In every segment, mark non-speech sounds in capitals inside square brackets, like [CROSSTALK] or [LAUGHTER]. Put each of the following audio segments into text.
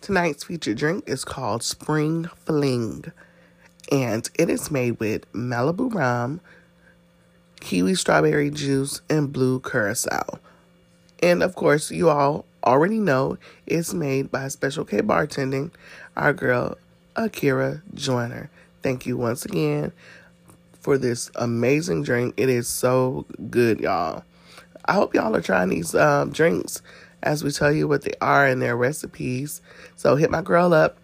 Tonight's featured drink is called Spring Fling, and it is made with Malibu rum, kiwi strawberry juice, and blue curacao. And of course, you all already know it's made by Special K Bartending, our girl Akira Joyner. Thank you once again for this amazing drink. It is so good, y'all. I hope y'all are trying these um, drinks as we tell you what they are and their recipes. So hit my girl up,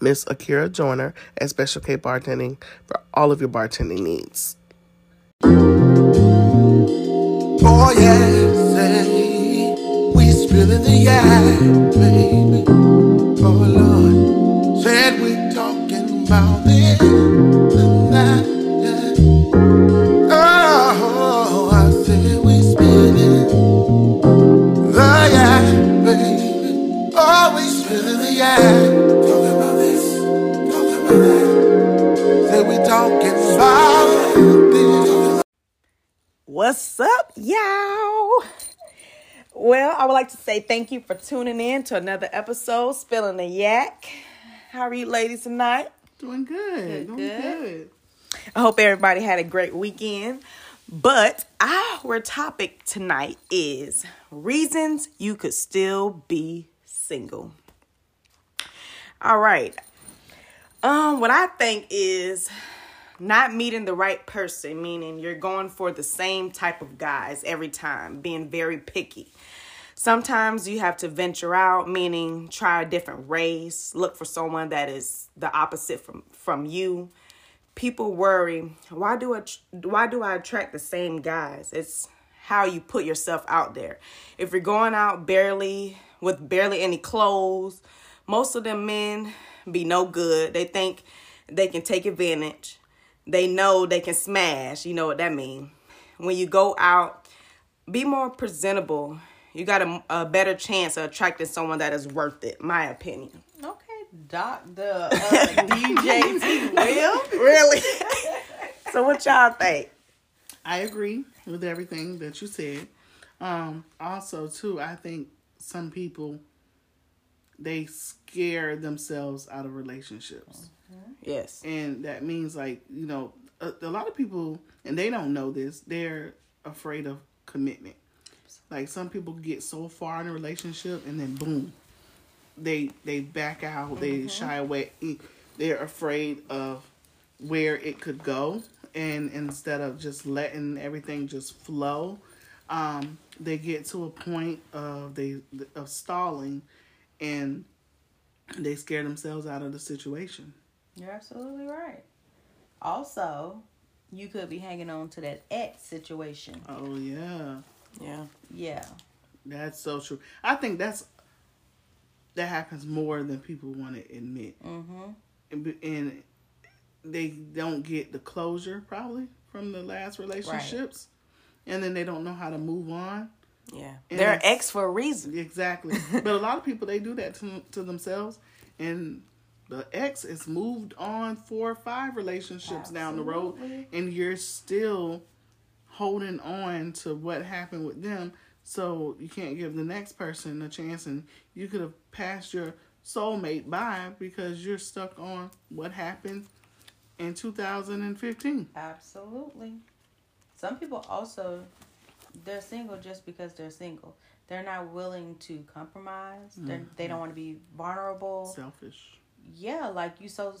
Miss Akira Joyner at Special K Bartending for all of your bartending needs. Oh yeah, say we spilling the yak, baby. Oh Lord, said we talking about this What's up, y'all? Well, I would like to say thank you for tuning in to another episode, Spilling the Yak. How are you ladies tonight? Doing good. doing good. good. I hope everybody had a great weekend. But our topic tonight is reasons you could still be single. All right. Um, what I think is not meeting the right person, meaning you're going for the same type of guys every time, being very picky. Sometimes you have to venture out, meaning try a different race, look for someone that is the opposite from from you. People worry, why do I why do I attract the same guys? It's how you put yourself out there. If you're going out barely with barely any clothes, most of them men be no good. They think they can take advantage. They know they can smash. You know what that means. When you go out, be more presentable. You got a, a better chance of attracting someone that is worth it, my opinion. Okay, Doctor uh, [LAUGHS] DJ T. Will. Really? [LAUGHS] so what y'all think? I agree with everything that you said. Um, also, too, I think some people they scare themselves out of relationships, Yes. and that means like you know a, a lot of people, and they don't know this. They're afraid of commitment. Like some people get so far in a relationship, and then boom, they they back out. They shy away. They're afraid of where it could go and instead of just letting everything just flow um, they get to a point of they of stalling and they scare themselves out of the situation You're absolutely right. Also, you could be hanging on to that ex situation. oh yeah Yeah. Yeah. that's so true i think that's that happens more than people want to admit Mm-hmm. and, and they don't get the closure probably from the last relationships and then they don't know how to move on Yeah. And They're ex for a reason. Exactly. [LAUGHS] but a lot of people they do that to, to themselves and the ex is moved on four or five relationships down the road and you're still holding on to what happened with them so you can't give the next person a chance and you could have passed your soulmate by because you're stuck on what happened in 2015 Absolutely. Some people also they're single just because they're single. They're not willing to compromise. They're, they don't mm-hmm. want to be vulnerable. selfish yeah, like you so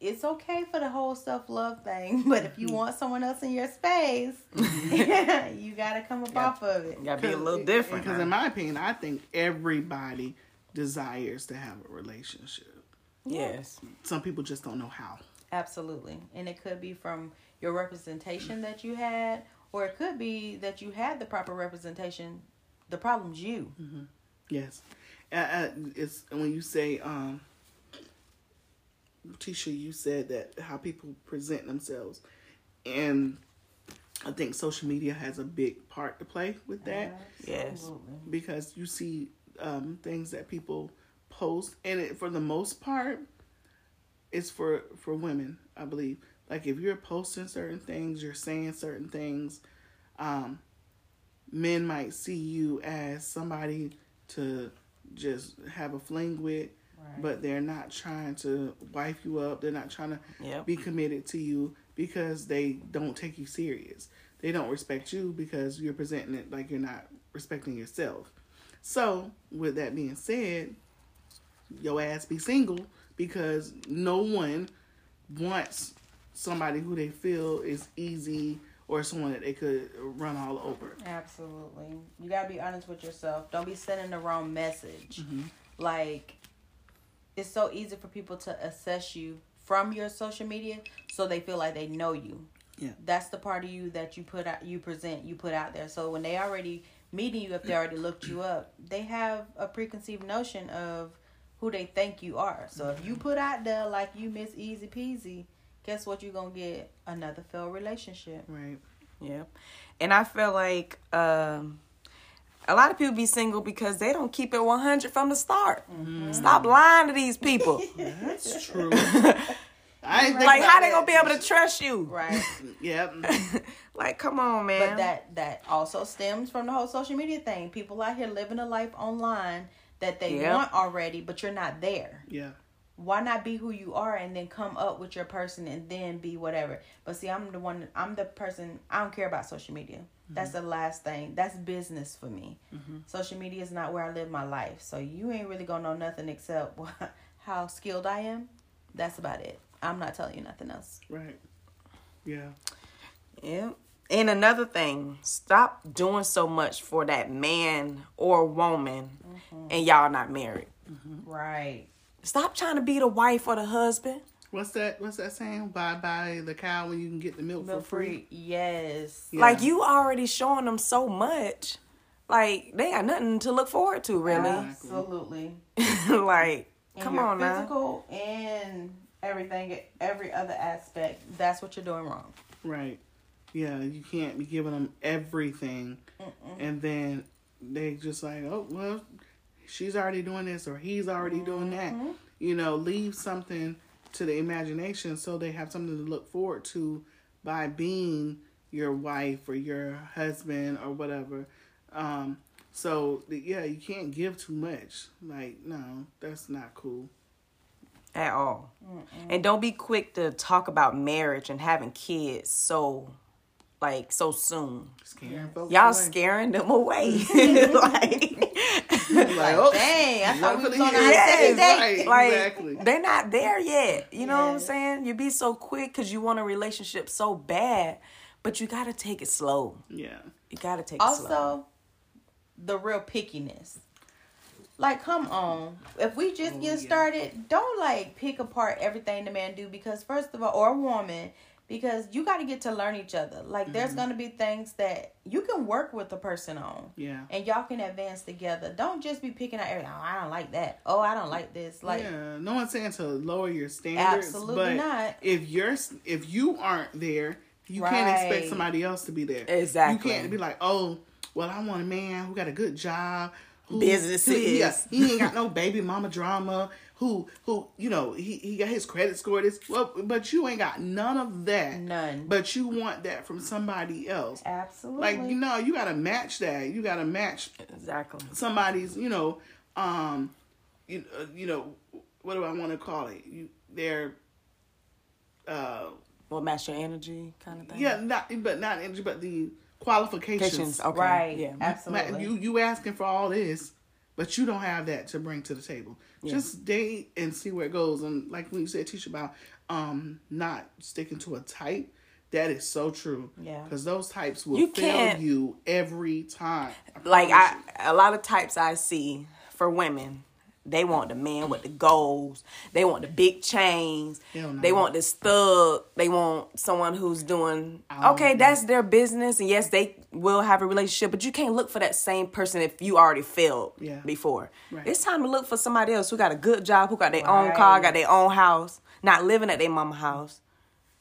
it's okay for the whole self love thing, [LAUGHS] but if you want someone else in your space, [LAUGHS] [LAUGHS] you gotta come up off of it. You gotta be a little different. Because huh? in my opinion, I think everybody desires to have a relationship. Yes. Some people just don't know how. Absolutely. And it could be from your representation that you had, or it could be that you had the proper representation. The problem's you. Yes, uh, uh, it's when you say, um, Tisha, you said that how people present themselves, and I think social media has a big part to play with that. Yes. Because you see um, things that people post, and it, for the most part, it's for for women, I believe. Like if you're posting certain things, you're saying certain things, um, men might see you as somebody to just have a fling with, but they're not trying to wife you up. They're not trying to Yep. be committed to you because they don't take you serious. They don't respect you because you're presenting it like you're not respecting yourself. So, with that being said, your ass be single because no one wants somebody who they feel is easy or someone that they could run all over. Absolutely. You gotta be honest with yourself. Don't be sending the wrong message. Mm-hmm. Like, it's so easy for people to assess you from your social media, so they feel like they know you. Yeah. That's the part of you that you put out, you present, you put out there. So when they already meeting you, if they already looked you up, they have a preconceived notion of who they think you are. So if you put out there like you Miss Easy Peasy, guess what? You're gonna get another failed relationship. Right. Yeah. And I feel like um, a lot of people be single because they don't keep it 100 from the start. Stop lying to these people. [LAUGHS] That's [LAUGHS] true. I like, how about they gonna be able to trust you? Right. [LAUGHS] Yep. Like, come on, man. But that that also stems from the whole social media thing. People out here living a life online that they Yep. want already, but you're not there. Yeah. Why not be who you are and then come up with your person and then be whatever? But see, I'm the one. I'm the person. I don't care about social media. Mm-hmm. That's the last thing. That's business for me. Mm-hmm. Social media is not where I live my life. So you ain't really gonna know nothing except [LAUGHS] how skilled I am. That's about it. I'm not telling you nothing else. Right. Yeah. Yeah. And another thing, stop doing so much for that man or woman mm-hmm. and y'all not married. Right. Stop trying to be the wife or the husband. What's that? What's that saying? Buy buy the cow when you can get the milk, Milk for free. free. Yes. Yeah. Like you already showing them so much. Like they got nothing to look forward to really. Absolutely. [LAUGHS] like In come your on now. physical and everything, every other aspect. That's what you're doing wrong. Right. Yeah, you can't be giving them everything, and then they just like, oh well, she's already doing this or he's already doing that. You know, leave something to the imagination so they have something to look forward to by being your wife or your husband or whatever. Um, so yeah, you can't give too much. Like no, that's not cool. at all. And don't be quick to talk about marriage and having kids so like so soon. Scaring folks Y'all away. scaring them away. [LAUGHS] [LAUGHS] like [LAUGHS] Like, oh, Dang, I thought we was on a Yes, second date. right, like exactly. they're not there yet. You know what I'm saying? You be so quick because you want a relationship so bad, but you gotta take it slow. Yeah. You gotta take it slow. Also, the real pickiness. Like, come on. If we just Oh, get yeah. started, don't like pick apart everything the man do because first of all, or a woman, because you got to get to learn each other. Like, Mm-hmm. there's gonna be things that you can work with the person on. Yeah. And y'all can advance together. Don't just be picking out everything. Oh, I don't like that. Oh, I don't like this. Like, yeah, no one's saying to lower your standards. Absolutely but not. If you're if you aren't there, you can't expect somebody else to be there. Exactly. You can't be like, oh, well, I want a man who got a good job, who Business who- he, he ain't got no baby mama drama. Who who you know he, he got his credit score this well, but you ain't got none of that. None. But you want that from somebody else. absolutely. Like you know, you gotta match that. You gotta match exactly. somebody's, you know, um, you, uh, you know, what do I want to call it? You, they're, uh, Well, match your energy kind of thing. yeah, not, but not energy, but the qualifications. Okay. right. Yeah. Absolutely. You you asking for all this, but you don't have that to bring to the table. Just date and see where it goes. And like when you said, Tisha about um not sticking to a type. That is so true. Yeah. Because those types will You fail can't- you every time. like promise I a lot of types I see for women, they want the man with the goals. They want the big chains. They want this thug. They want someone who's doing okay. That's their business, and yes, they will have a relationship. But you can't look for that same person if you already failed Yeah. before. Right. It's time to look for somebody else who got a good job, who got their own car, got their own house, not living at their mama house.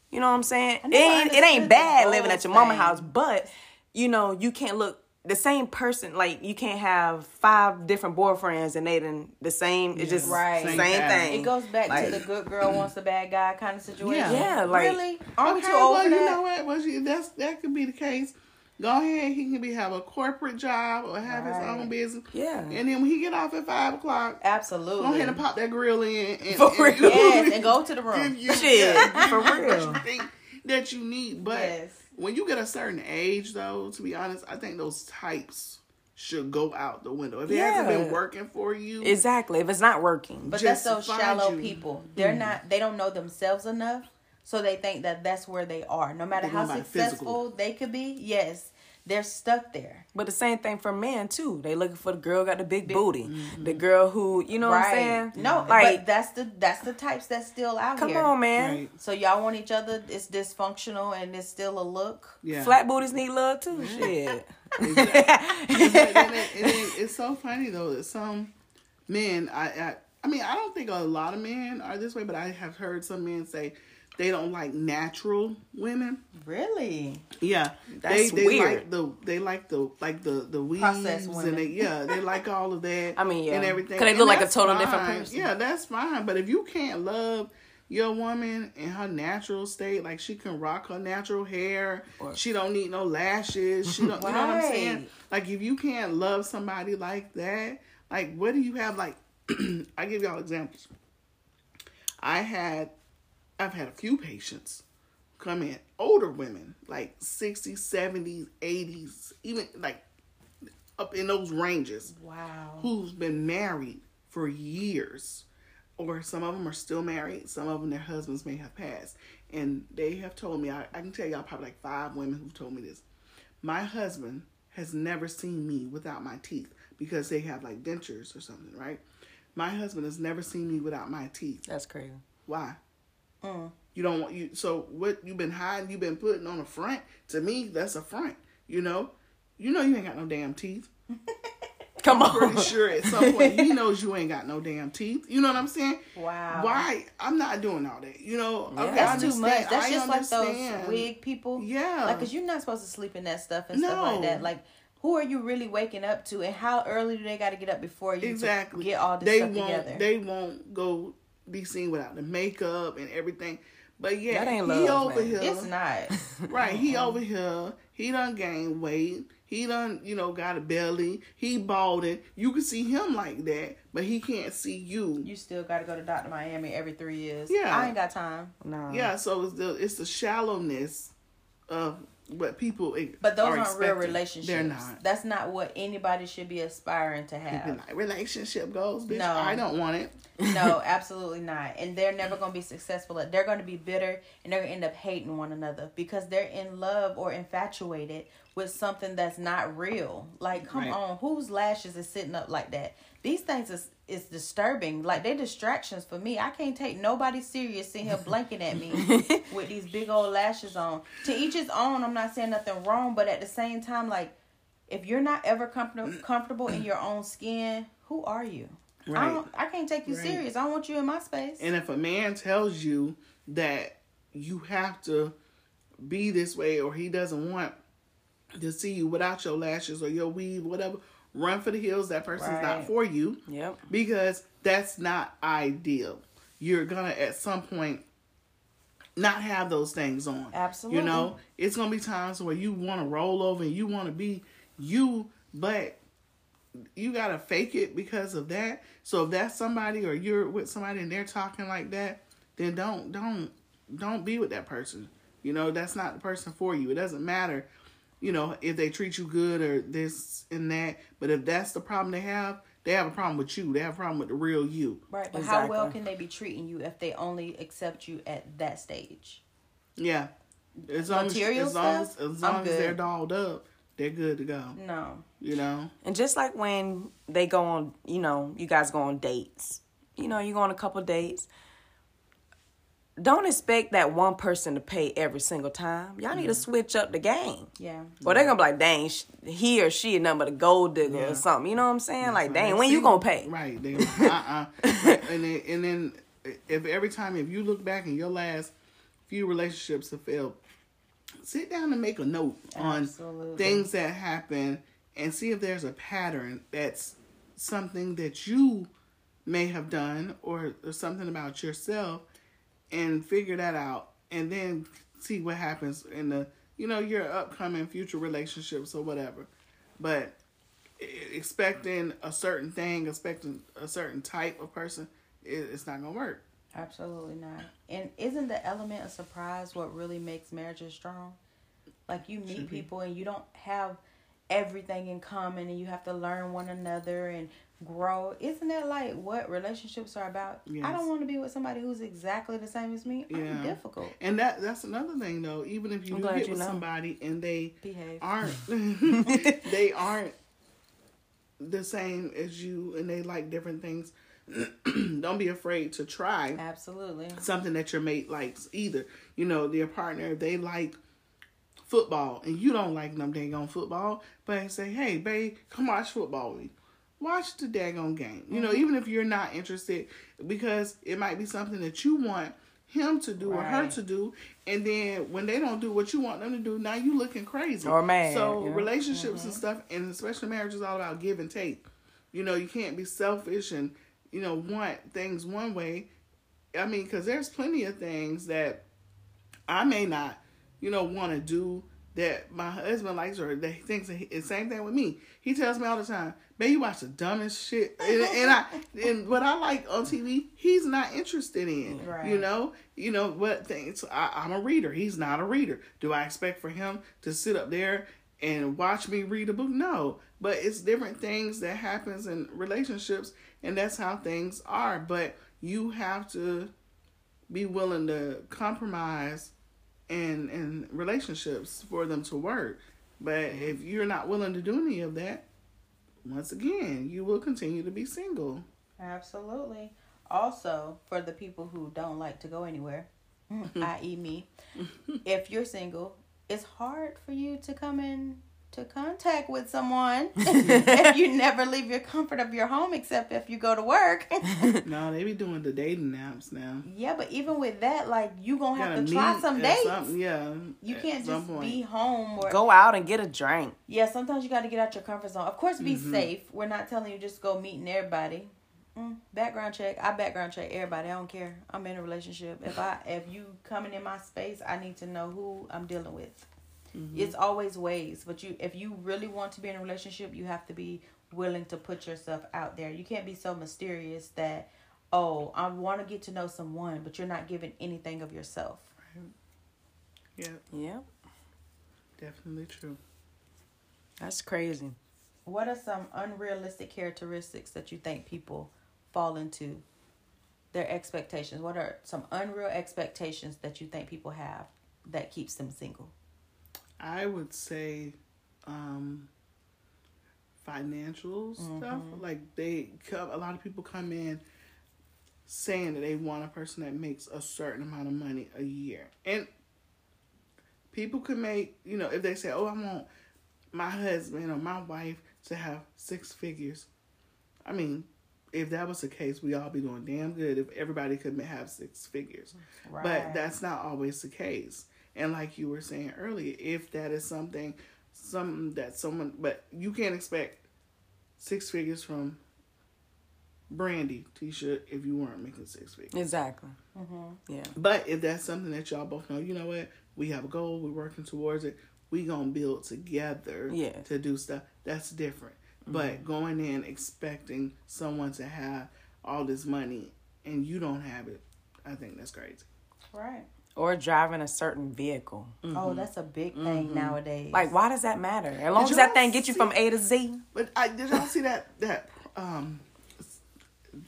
You know what I'm saying? It ain't, it ain't bad living at your mama thing. house, but you know, you can't look the same person. Like you can't have five different boyfriends and they done the same. It's just Right. same, Same thing. It goes back Like- to the good girl wants the bad guy kind of situation. Yeah. Yeah, like- really? Aren't we okay, too old well, for you that? know what? Well, you, that's that could be the case. Go ahead, he can be have a corporate job or have his own business. Yeah. And then when he get off at five o'clock, Absolutely. go ahead and pop that grill in and, For and, real. Yes, and go to the [LAUGHS] room. you Shit, [LAUGHS] yeah, for what real. you that you need. But Yes. When you get a certain age, though, to be honest, I think those types should go out the window. If it hasn't been working for you, Exactly. If it's not working. But just that's those shallow you. Mm. people. They're not. They don't know themselves enough, so they think that that's where they are. No matter They how successful they could be, yes, they're stuck there. But the same thing for men too. They looking for the girl got the big, booty, mm-hmm. the girl who you know what I'm saying. No, like but that's the that's the types that's still out come here. on, man. right? So y'all want each other. It's dysfunctional and it's still a look. Yeah. Flat booties need love too. Shit. [LAUGHS] and then it- and then it's so funny though that some men, I, I, I mean, I don't think a lot of men are this way, but I have heard some men say they don't like natural women. Really? Yeah, That's they they weird. like the they like the like the the weaves Processed and women. they yeah they like all of that. [LAUGHS] I mean, yeah. and everything. Cuz they And look like a total different person. Yeah, that's fine. But if you can't love your woman in her natural state, like she can rock her natural hair, she don't need no lashes. She don't. You know what I'm [LAUGHS] saying? Like if you can't love somebody like that, like what do you have? Like [CLEARS THROAT] I give y'all examples. I had, I've had a few patients come in, older women, like 60s, 70s, 80s, even like up in those ranges, Wow. who's been married for years. Or some of them are still married, some of them their husbands may have passed. And they have told me, I, I can tell y'all probably like five women who've told me this. My husband has never seen me without my teeth because they have like dentures or something, right? My husband has never seen me without my teeth. That's crazy. Why? Mm. You don't want you. So what you've been hiding? You've been putting on a front. To me, that's a front. You know, you know you ain't got no damn teeth. [LAUGHS] Come on. Pretty sure at some point he knows you ain't got no damn teeth. You know what I'm saying? Wow. Why? I'm not doing all that. You know, okay, That's too much. That's I just like those wig people. Yeah. Like, cause you're not supposed to sleep in that stuff and stuff like that. Like, who are you really waking up to, and how early do they got to get up before you exactly get all this they stuff won't together? they won't go be seen without the makeup and everything but yeah That ain't he over man. here it's not. [LAUGHS] right he over here he done gained weight he done you know got a belly he balding you can see him like that but he can't see you You still got to go to Doctor Miami every three years. Yeah. I ain't got time. No. yeah so it's the it's the shallowness of what people But those are aren't real relationships. they're not That's not what anybody should be aspiring to have. like relationship goals bitch No. i don't want it no, [LAUGHS] absolutely not. And they're never going to be successful. They're going to be bitter and they're going to end up hating one another because they're in love or infatuated with something that's not real. Like, come Right. on, whose lashes is sitting up like that? These things is is disturbing. Like they're distractions for me. I can't take nobody serious sitting here blinking at me [LAUGHS] with these big old lashes on. To each his own. I'm not saying nothing wrong, but at the same time, like if you're not ever comfortable comfortable in your own skin, who are you? I Right. don't. I can't take you Right. serious. I don't want you in my space. And if a man tells you that you have to be this way or he doesn't want to see you without your lashes or your weave, whatever, run for the hills. That person's not for you Yep. because that's not ideal. You're to, at some point, not have those things on. Absolutely. You know, it's to be times where you want to roll over and you want to be you, but you gotta fake it because of that. So if that's somebody or you're with somebody and they're talking like that, then don't don't don't be with that person. You know, that's not the person for you. It doesn't matter, you know, if they treat you good or this and that. But if that's the problem they have, they have a problem with you. They have a problem with the real you. right. But how well can they be treating you if they only accept you at that stage? Yeah. As long as, Material as, long as, stuff? as, long as they're dolled up, they're good to go. No. You know? And just like when they go on, you know, you guys go on dates. You know, you go on a couple dates. Don't expect that one person to pay every single time. Y'all need to mm-hmm. switch up the game. Yeah. Or they're gonna be like, dang, sh- he or she is nothing but a gold digger Yeah. or something. You know what I'm saying? Like, dang, Right. when you See, gonna pay? Right. They, [LAUGHS] uh-uh. And then, and then if every time if you look back in your last few relationships have failed, sit down and make a note on Absolutely. things that happen and see if there's a pattern that's something that you may have done or, or something about yourself and figure that out and then see what happens in the you know your upcoming future relationships or whatever. But expecting a certain thing, expecting a certain type of person, it, it's not gonna work. Absolutely not. And isn't the element of surprise what really makes marriages strong? Like you meet people and you don't have everything in common and you have to learn one another and grow. Isn't that like what relationships are about? I don't want to be with somebody who's exactly the same as me. Yeah. I'm difficult. And that that's another thing though. Even if you do get you with know. somebody and they Behave. aren't [LAUGHS] [LAUGHS] they aren't the same as you and they like different things, [CLEARS THROAT] don't be afraid to try Absolutely. something that your mate likes either. You know, your partner, they like football and you don't like them dang on football, but say, Hey, babe, come watch football with me. Watch the daggone game. You know, mm-hmm. even if you're not interested, because it might be something that you want him to do or her to do, and then when they don't do what you want them to do, now you looking crazy Or mad, So yeah. relationships and mm-hmm. stuff, and especially marriage, is all about give and take. You know, you can't be selfish and you know want things one way. I mean, because there's plenty of things that I may not, you know, want to do that my husband likes or that he thinks that he, same thing with me. He tells me all the time, "Man, you watch the dumbest shit," [LAUGHS] and, and I and what I like on TV, he's not interested in. Right. You know, you know what things. I, I'm a reader. He's not a reader. Do I expect for him to sit up there and watch me read a book? No, but it's different things that happens in relationships, and that's how things are. But you have to be willing to compromise in in relationships for them to work. But if you're not willing to do any of that, once again, you will continue to be single. Absolutely. Also, for the people who don't like to go anywhere, [LAUGHS] i.e., me, if you're single, it's hard for you to come in to contact with someone [LAUGHS] if you never leave your comfort of your home except if you go to work. [LAUGHS] no, they be doing the dating apps now. yeah, but even with that, like you gonna have Gotta try some dates. some- yeah, You can't just point. be home or Go out and get a drink. Yeah, sometimes you got to get out your comfort zone. Of course, be Mm-hmm. safe. We're not telling you just go meeting everybody. Mm, background check. I background check everybody. I don't care. I'm in a relationship. If I if you coming in my space, I need to know who I'm dealing with. Mm-hmm. It's always ways, but you if you really want to be in a relationship, you have to be willing to put yourself out there. You can't be so mysterious that oh, I want to get to know someone, but you're not giving anything of yourself. Right. Yeah, Yeah, definitely true. that's crazy. What are some unrealistic characteristics that you think people fall into? Their expectations. What are some unreal expectations that you think people have that keeps them single? I would say um financial stuff. Like they come a lot of people come in saying that they want a person that makes a certain amount of money a year. And people can make, you know, if they say, "Oh, I want my husband or my wife to have six figures." I mean, if that was the case, we all be doing damn good if everybody could have six figures. But that's not always the case. And like you were saying earlier, if that is something, something that someone, but you can't expect six figures from Brandy T-shirt if you weren't making six figures. Exactly. Mm-hmm. Yeah. But if that's something that y'all both know, you know what, we have a goal, we're working towards it, we gonna build together Yeah. to do stuff. That's different. Mm-hmm. But going in expecting someone to have all this money and you don't have it, I think that's crazy. right. Or driving a certain vehicle. Oh, that's a big thing nowadays. Like, why does that matter? As long Did as that thing gets you from A to Z. But I did y'all see that that um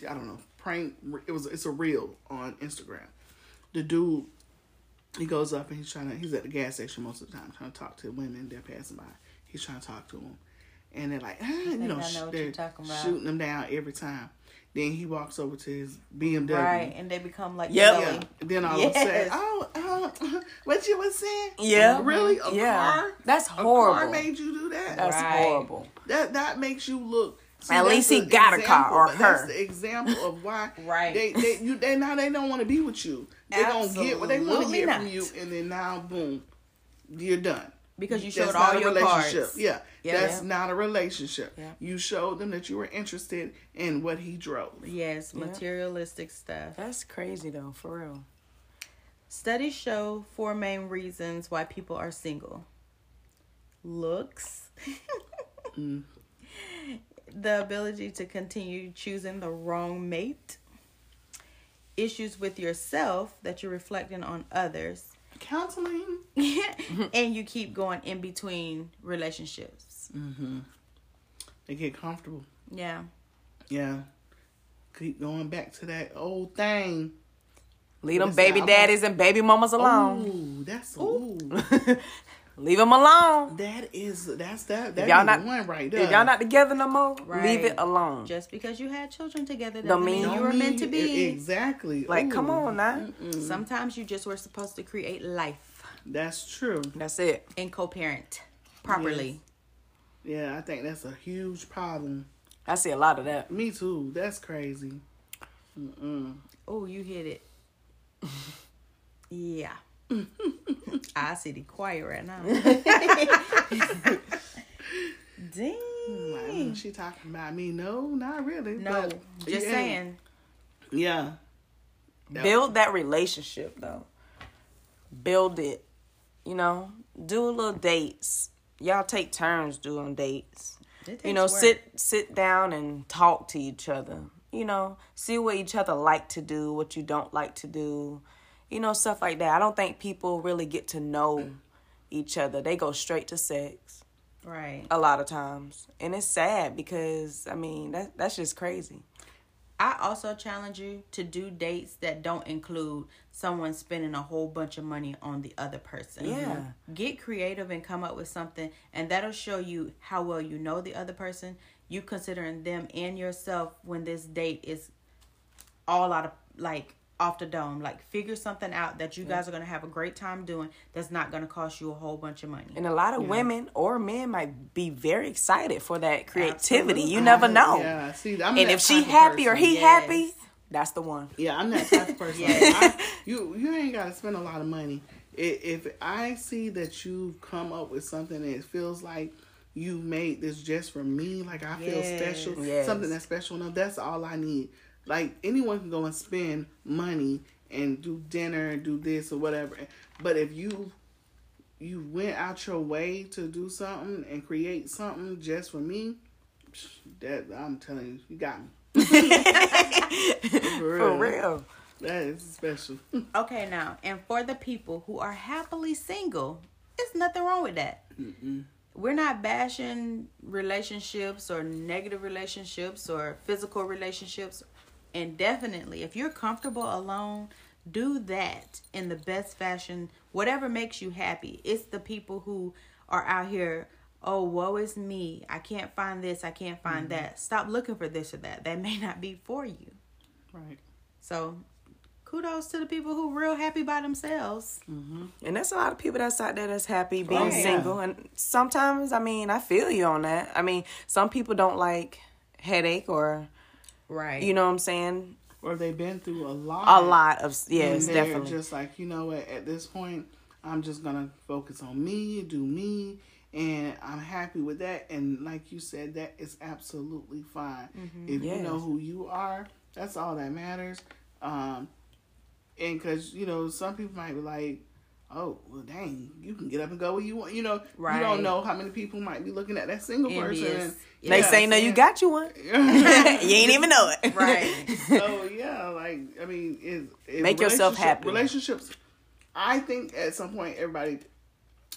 I don't know prank. It was it's a reel on Instagram. The dude he goes up and he's trying to he's at the gas station most of the time trying to talk to women they're passing by. He's trying to talk to them, and they're like, ah, you know, know sh- they're you're talking about. shooting them down every time. Then he walks over to his BMW. right, and they become like Yep. jelly. Yeah. Then all of a sudden, oh, oh, [LAUGHS] what you was saying? Yeah. Really? A Yeah. car? That's horrible. A car horrible. made you do that? That's Right. horrible. That that makes you look. See, At least he the got a car, example, or but That's her. the example of why [LAUGHS] Right. they they you they now they don't want to be with you. They don't get what they want to Absolutely get from you, and then now boom, you're done. Because you That's showed not all a your relationship. cards. Yeah, Yeah. that's not a relationship. Yeah. You showed them that you were interested in what he drove. Yes, materialistic stuff. That's crazy though, for real. Studies show four main reasons why people are single looks, [LAUGHS] mm. the ability to continue choosing the wrong mate, issues with yourself that you're reflecting on others, Counseling. [LAUGHS] and you keep going in between relationships. Mm-hmm. They get comfortable. Yeah. Yeah. Keep going back to that old thing. Leave them Listen, baby daddies and baby mamas alone. Ooh, that's ooh. [LAUGHS] Leave them alone. that is that's that If that y'all not one right there. if y'all not together no more, Right. leave it alone. Just because you had children together doesn't Don't mean, mean- you Don't were meant to be. exactly. like, come on now. Sometimes you just were supposed to create life That's true. That's it. and co-parent properly. Yeah, I think that's a huge problem. I see a lot of that. Me too. That's crazy. Oh, you hit it. [LAUGHS] yeah. [LAUGHS] I see the quiet right now. [LAUGHS] Dang. Like, mm, she talking about me? No, not really. No, but- just yeah. saying. Yeah. Build that relationship though. Build it. You know, do a little dates. Y'all take turns doing dates. You know, work. sit sit down and talk to each other. You know, see what each other like to do, what you don't like to do. You know, stuff like that. I don't think people really get to know each other. They go straight to sex Right. a lot of times. And it's sad because I mean, that that's just crazy. I also challenge you to do dates that don't include someone spending a whole bunch of money on the other person. Yeah. Get creative and come up with something, and that'll show you how well you know the other person. You considering them and yourself when this date is all out of like off the dome. Like figure something out that you guys are gonna have a great time doing. That's not gonna cost you a whole bunch of money. And a lot of women or men might be very excited for that creativity. You never know. Yeah. See, I'm and if she type of happy or he Yes. happy, that's the one. Yeah, I'm that type of [LAUGHS] person. Yes. Like, I, you you ain't got to spend a lot of money. If I see that you've come up with something that it feels like you made this just for me, like I feel special, Yes. something that's special enough. That's all I need. Like anyone can go and spend money and do dinner and do this or whatever, but if you you went out your way to do something and create something just for me, that I'm telling you, you got me. [LAUGHS] for For real. that is special. [LAUGHS] Okay, now, and for the people who are happily single, there's nothing wrong with that. We're not bashing relationships or negative relationships or physical relationships. And definitely, if you're comfortable alone, do that in the best fashion, whatever makes you happy. It's the people who are out here, oh, woe is me. I can't find this, I can't find mm-hmm. that. Stop looking for this or that. That may not be for you. right. So kudos to the people who real happy by themselves. Mm-hmm. And there's a lot of people that's out there that's happy being yeah. single. And sometimes, I mean, I feel you on that. I mean, some people don't like headache or, Right. you know what I'm saying? Or they've been through a lot. A lot of, and yes, they're definitely. Just like you know what, at this point, I'm just gonna focus on me, do me, and I'm happy with that. And like you said, that is absolutely fine. If you know who you are, that's all that matters. Um, and because you know, some people might be like. Oh well, dang! You can get up and go where you want. You know, you don't know how many people might be looking at that single person. Envious. And, they Yeah, say, no, you got you one. [LAUGHS] [LAUGHS] you ain't even know it. right. [LAUGHS] so yeah, like I mean, is is Make yourself happy. Relationships. I think at some point everybody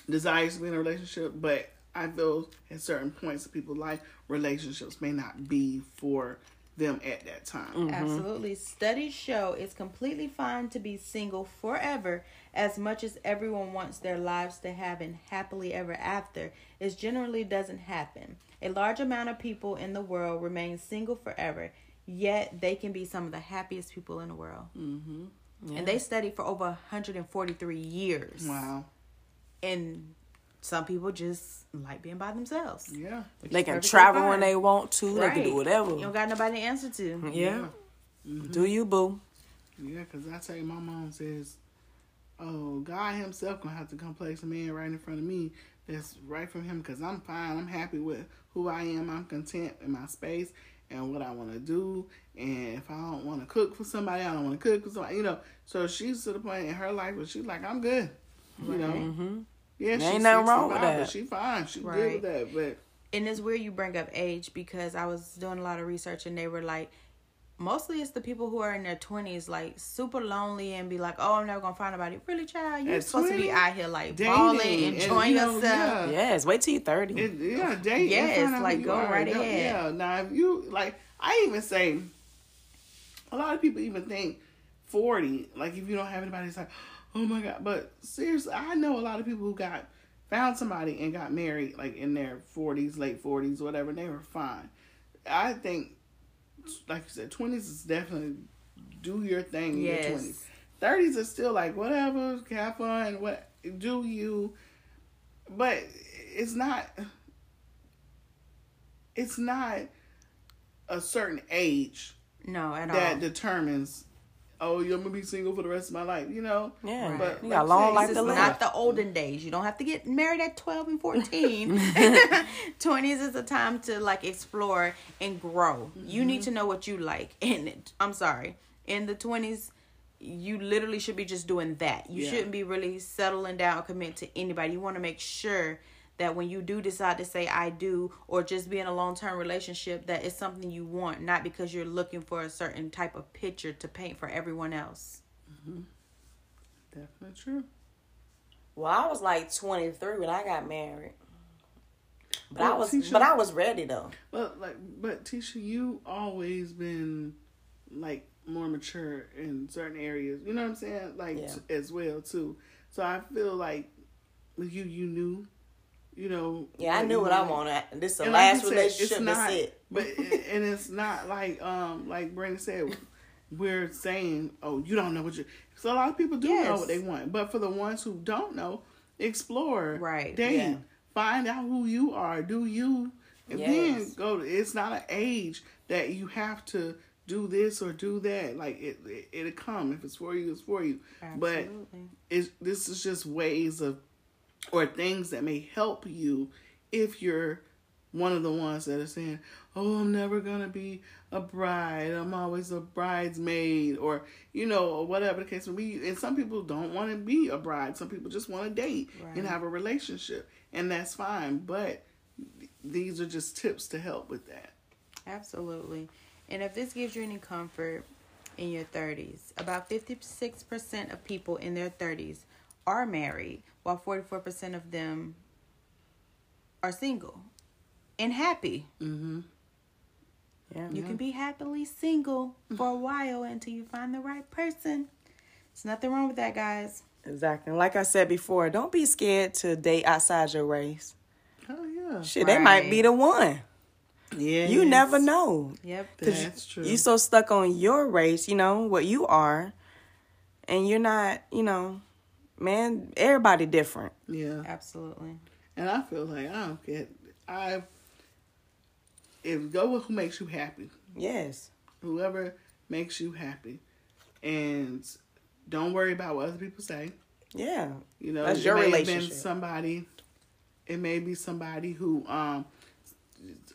desires to be in a relationship, but I feel at certain points in people's life, relationships may not be for them at that time. Mm. Absolutely. Studies show it's completely fine to be single forever as much as everyone wants their lives to have an happily ever after. It generally doesn't happen. A large amount of people in the world remain single forever, yet they can be some of the happiest people in the world. Mm-hmm. And they studied for over 143 years. Wow. And some people just like being by themselves. Yeah. They can travel fine. when they want to. They can do whatever. You don't got nobody to answer to. yeah. Do you, boo? Yeah, because I tell you, my mom says, "Oh, God Himself gonna have to come place a man right in front of me that's right from Him, because I'm fine. I'm happy with who I am. I'm content in my space, and what I want to do. And if I don't want to cook for somebody, I don't want to cook for somebody. You know, so she's to the point in her life where she's like, I'm good. You know, Mm-hmm. yeah, There ain't she's nothing wrong with 65, but that. She fine. She good with that. But and it's weird you bring up age because I was doing a lot of research and they were like, mostly it's the people who are in their twenties, like super lonely and be like, "Oh, I'm never gonna find nobody." Really, child, you're At supposed to be out here like dating balling, and, enjoying you know, yourself. yeah. Yes, wait till you're 30. It, yeah, date. and Yes, find out who like, you go are. right Don't- ahead. Yeah, now if you like, I even say, a lot of people even think forty. Like if you don't have anybody, it's like, oh my god. But seriously, I know a lot of people who got found somebody and got married like in their forties, late forties, whatever. And they were fine. I think, like you said, twenties is definitely do your thing in your twenties. Thirties is still like whatever, have fun, what do you but it's not it's not a certain age No, at that all. That determines oh you're gonna be single for the rest of my life you know Yeah, but you like got a long life This to is live. not the olden days. You don't have to get married at 12 and 14. [LAUGHS] [LAUGHS] 20s is a time to like explore and grow. You need to mm-hmm. know what you like. And I'm sorry. In the 20s, you literally should be just doing that. You Yeah. shouldn't be really settling down commit to anybody. You want to make sure that when you do decide to say I do or just be in a long-term relationship that it's something you want, not because you're looking for a certain type of picture to paint for everyone else. Mm-hmm. definitely true Well, I was like 23 when I got married. But I was Tisha- but I was ready though. but like but tisha you always been like more mature in certain areas you know what i'm saying like Yeah. t- as well too so i feel like with you you knew you know Yeah, I knew what I wanted. This is the like last said, relationship. not, That's it. But [LAUGHS] and it's not like um like Brandon said, we're saying, oh, you don't know what you. So a lot of people do know what they want, but for the ones who don't know, explore, Right, Date, yeah. find out who you are, do you, and then Yes. go. It's not an age that you have to do this or do that. Like it, it it'll come if it's for you, it's for you. Absolutely. But it's this is just ways of or things that may help you if you're one of the ones that are saying, "Oh, I'm never gonna be a bride. I'm always a bridesmaid," or you know, or whatever the case may be. And some people don't want to be a bride. Some people just want to date and have a relationship, and that's fine. But these are just tips to help with that. Absolutely. And if this gives you any comfort in your 30s, about 56% of people in their 30s are married, while 44% of them are single and happy. Mm-hmm. Yeah. You can be happily single for a while until you find the right person. There's nothing wrong with that, guys. Exactly. And Like I said before, don't be scared to date outside your race. Oh yeah, Shit, they might be the one. yeah. You never know. Yep. That's true. You so stuck on your race, you know, what you are, and you're not, you know, man, everybody different. yeah. Absolutely. And I feel like I don't care. I if go with who makes you happy. Yes. Whoever makes you happy, and don't worry about what other people say. Yeah. You know, That's it your may have relationship. Been somebody, it may be somebody who um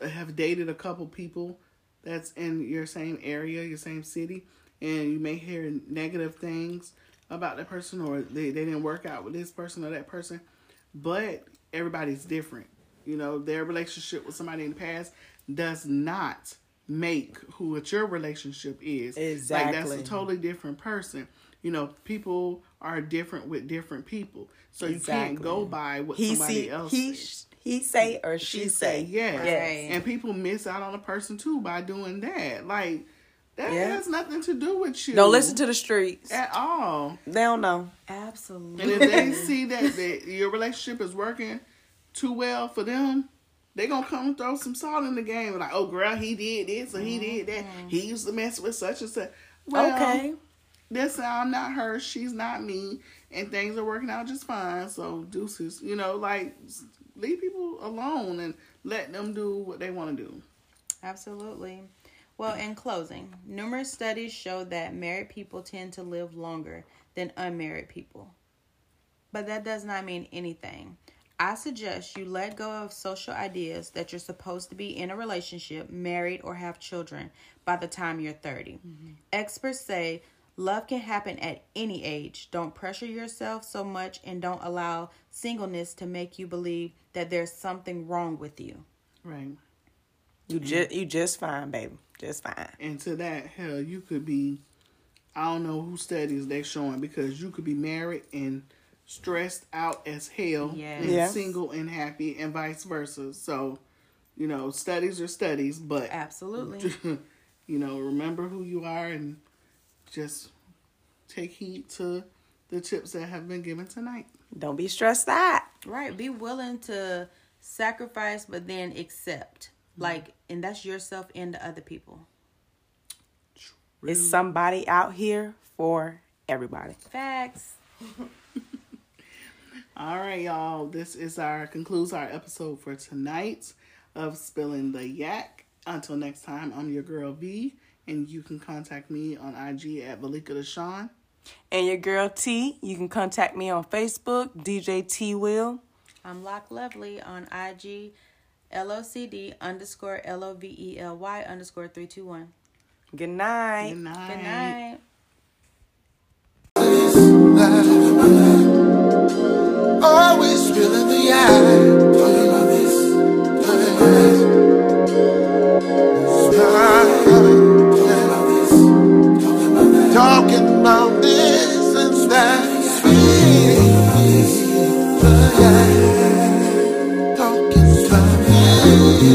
have dated a couple people that's in your same area, your same city, and you may hear negative things about that person, or they they didn't work out with this person or that person, but everybody's different. You know, their relationship with somebody in the past does not make who what your relationship is. Like that's a totally different person. You know, people are different with different people. So you can't go by what He somebody see else he says. he say or she, She say. say yes. Right. And people miss out on a person too by doing that. Like that Yeah. has nothing to do with you. Don't listen to the streets. at all. They don't know. Absolutely. And if they see that, that your relationship is working too well for them, they gonna come throw some salt in the game. Like, oh girl, he did this or he did that. Mm-hmm. He used to mess with such and such. Well, okay. Listen, I'm not her. She's not me, and things are working out just fine. So deuces, you know, like leave people alone and let them do what they want to do. Absolutely. Well, in closing, numerous studies show that married people tend to live longer than unmarried people. But that does not mean anything. I suggest you let go of social ideas that you're supposed to be in a relationship, married, or have children by the time you're 30. Mm-hmm. Experts say love can happen at any age. Don't pressure yourself so much and don't allow singleness to make you believe that there's something wrong with you. Right. You just you just fine, baby. Just fine. And to that, hell, you could be, I don't know who studies they're showing because you could be married and stressed out as hell Yes. and Yeah. single and happy and vice versa. So, you know, studies are studies, but, Absolutely. [LAUGHS] you know, remember who you are and just take heed to the tips that have been given tonight. Don't be stressed out. Right. Be willing to sacrifice, but then accept. Mm-hmm. Like, and that's yourself and the other people. It's somebody out here for everybody. Facts. [LAUGHS] All right, y'all. This is our concludes our episode for tonight of Spilling the Yak. Until next time, I'm your girl V, and you can contact me on IG at Valika Deshawn. And your girl T, you can contact me on Facebook, DJ T Will. I'm Lock Lovely on IG, LOCD underscore L O V E L Y underscore 321. Good night. Good night. Good night. Always spilling the yak. So,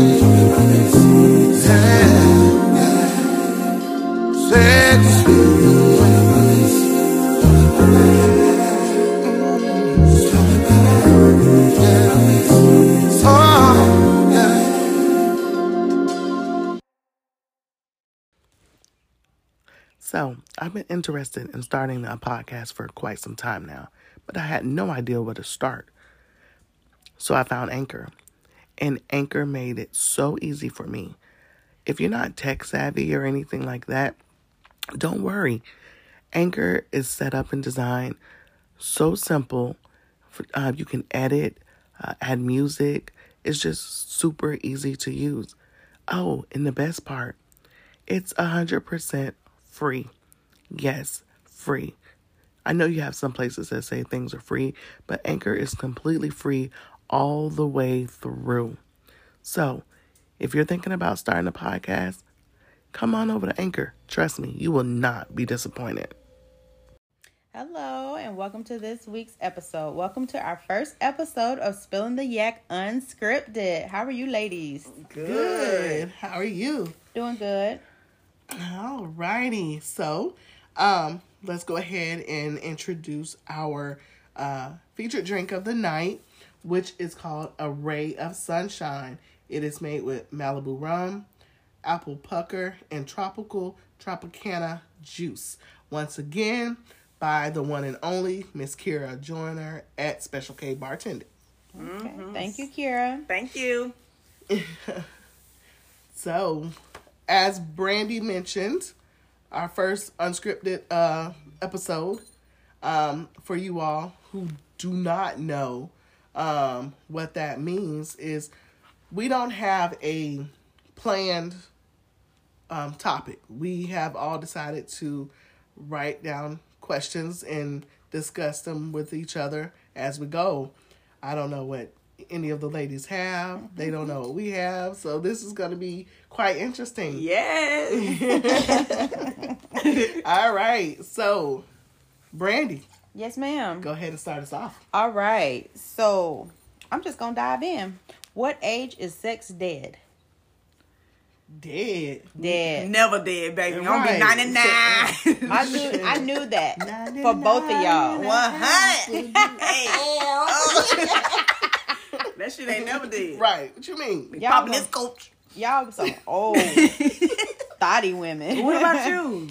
I've been interested in starting a podcast for quite some time now, but I had no idea where to start. So, I found Anchor, and Anchor made it so easy for me. If you're not tech savvy or anything like that, don't worry. Anchor is set up and designed so simple. Uh, you can edit, uh, add music. It's just super easy to use. Oh, and the best part, it's 100% free. Yes, free. I know you have some places that say things are free, but Anchor is completely free all the way through. So, if you're thinking about starting a podcast, come on over to Anchor. Trust me, you will not be disappointed. Hello, and welcome to this week's episode. Welcome to our first episode of Spilling the Yak Unscripted. How are you, ladies? Good. How are you? Doing good. All righty. So, um, let's go ahead and introduce our uh, featured drink of the night, which is called a Ray of Sunshine. It is made with Malibu rum, apple pucker, and tropical Tropicana juice. Once again, by the one and only Miss Kira Joyner at Special K Bartending. Okay. Thank you, Kira. Thank you. [LAUGHS] So, as Brandy mentioned, our first unscripted uh, episode, um, for you all who do not know um, what that means, is we don't have a planned um, topic. We have all decided to write down questions and discuss them with each other as we go. I don't know what any of the ladies have. They don't know what we have. So this is going to be quite interesting. Yes. [LAUGHS] All right. So, Brandy, Yes, ma'am. go ahead and start us off. All right. So I'm just gonna dive in. What age is sex dead? Dead. Dead. Never dead, baby. I'm gonna be 99. I knew I knew that for [LAUGHS] both of y'all. 100. hey. [LAUGHS] that shit ain't never dead. Right. What you mean? Y'all Popping gonna- this coach. Y'all some [LAUGHS] old thotty women. What about you?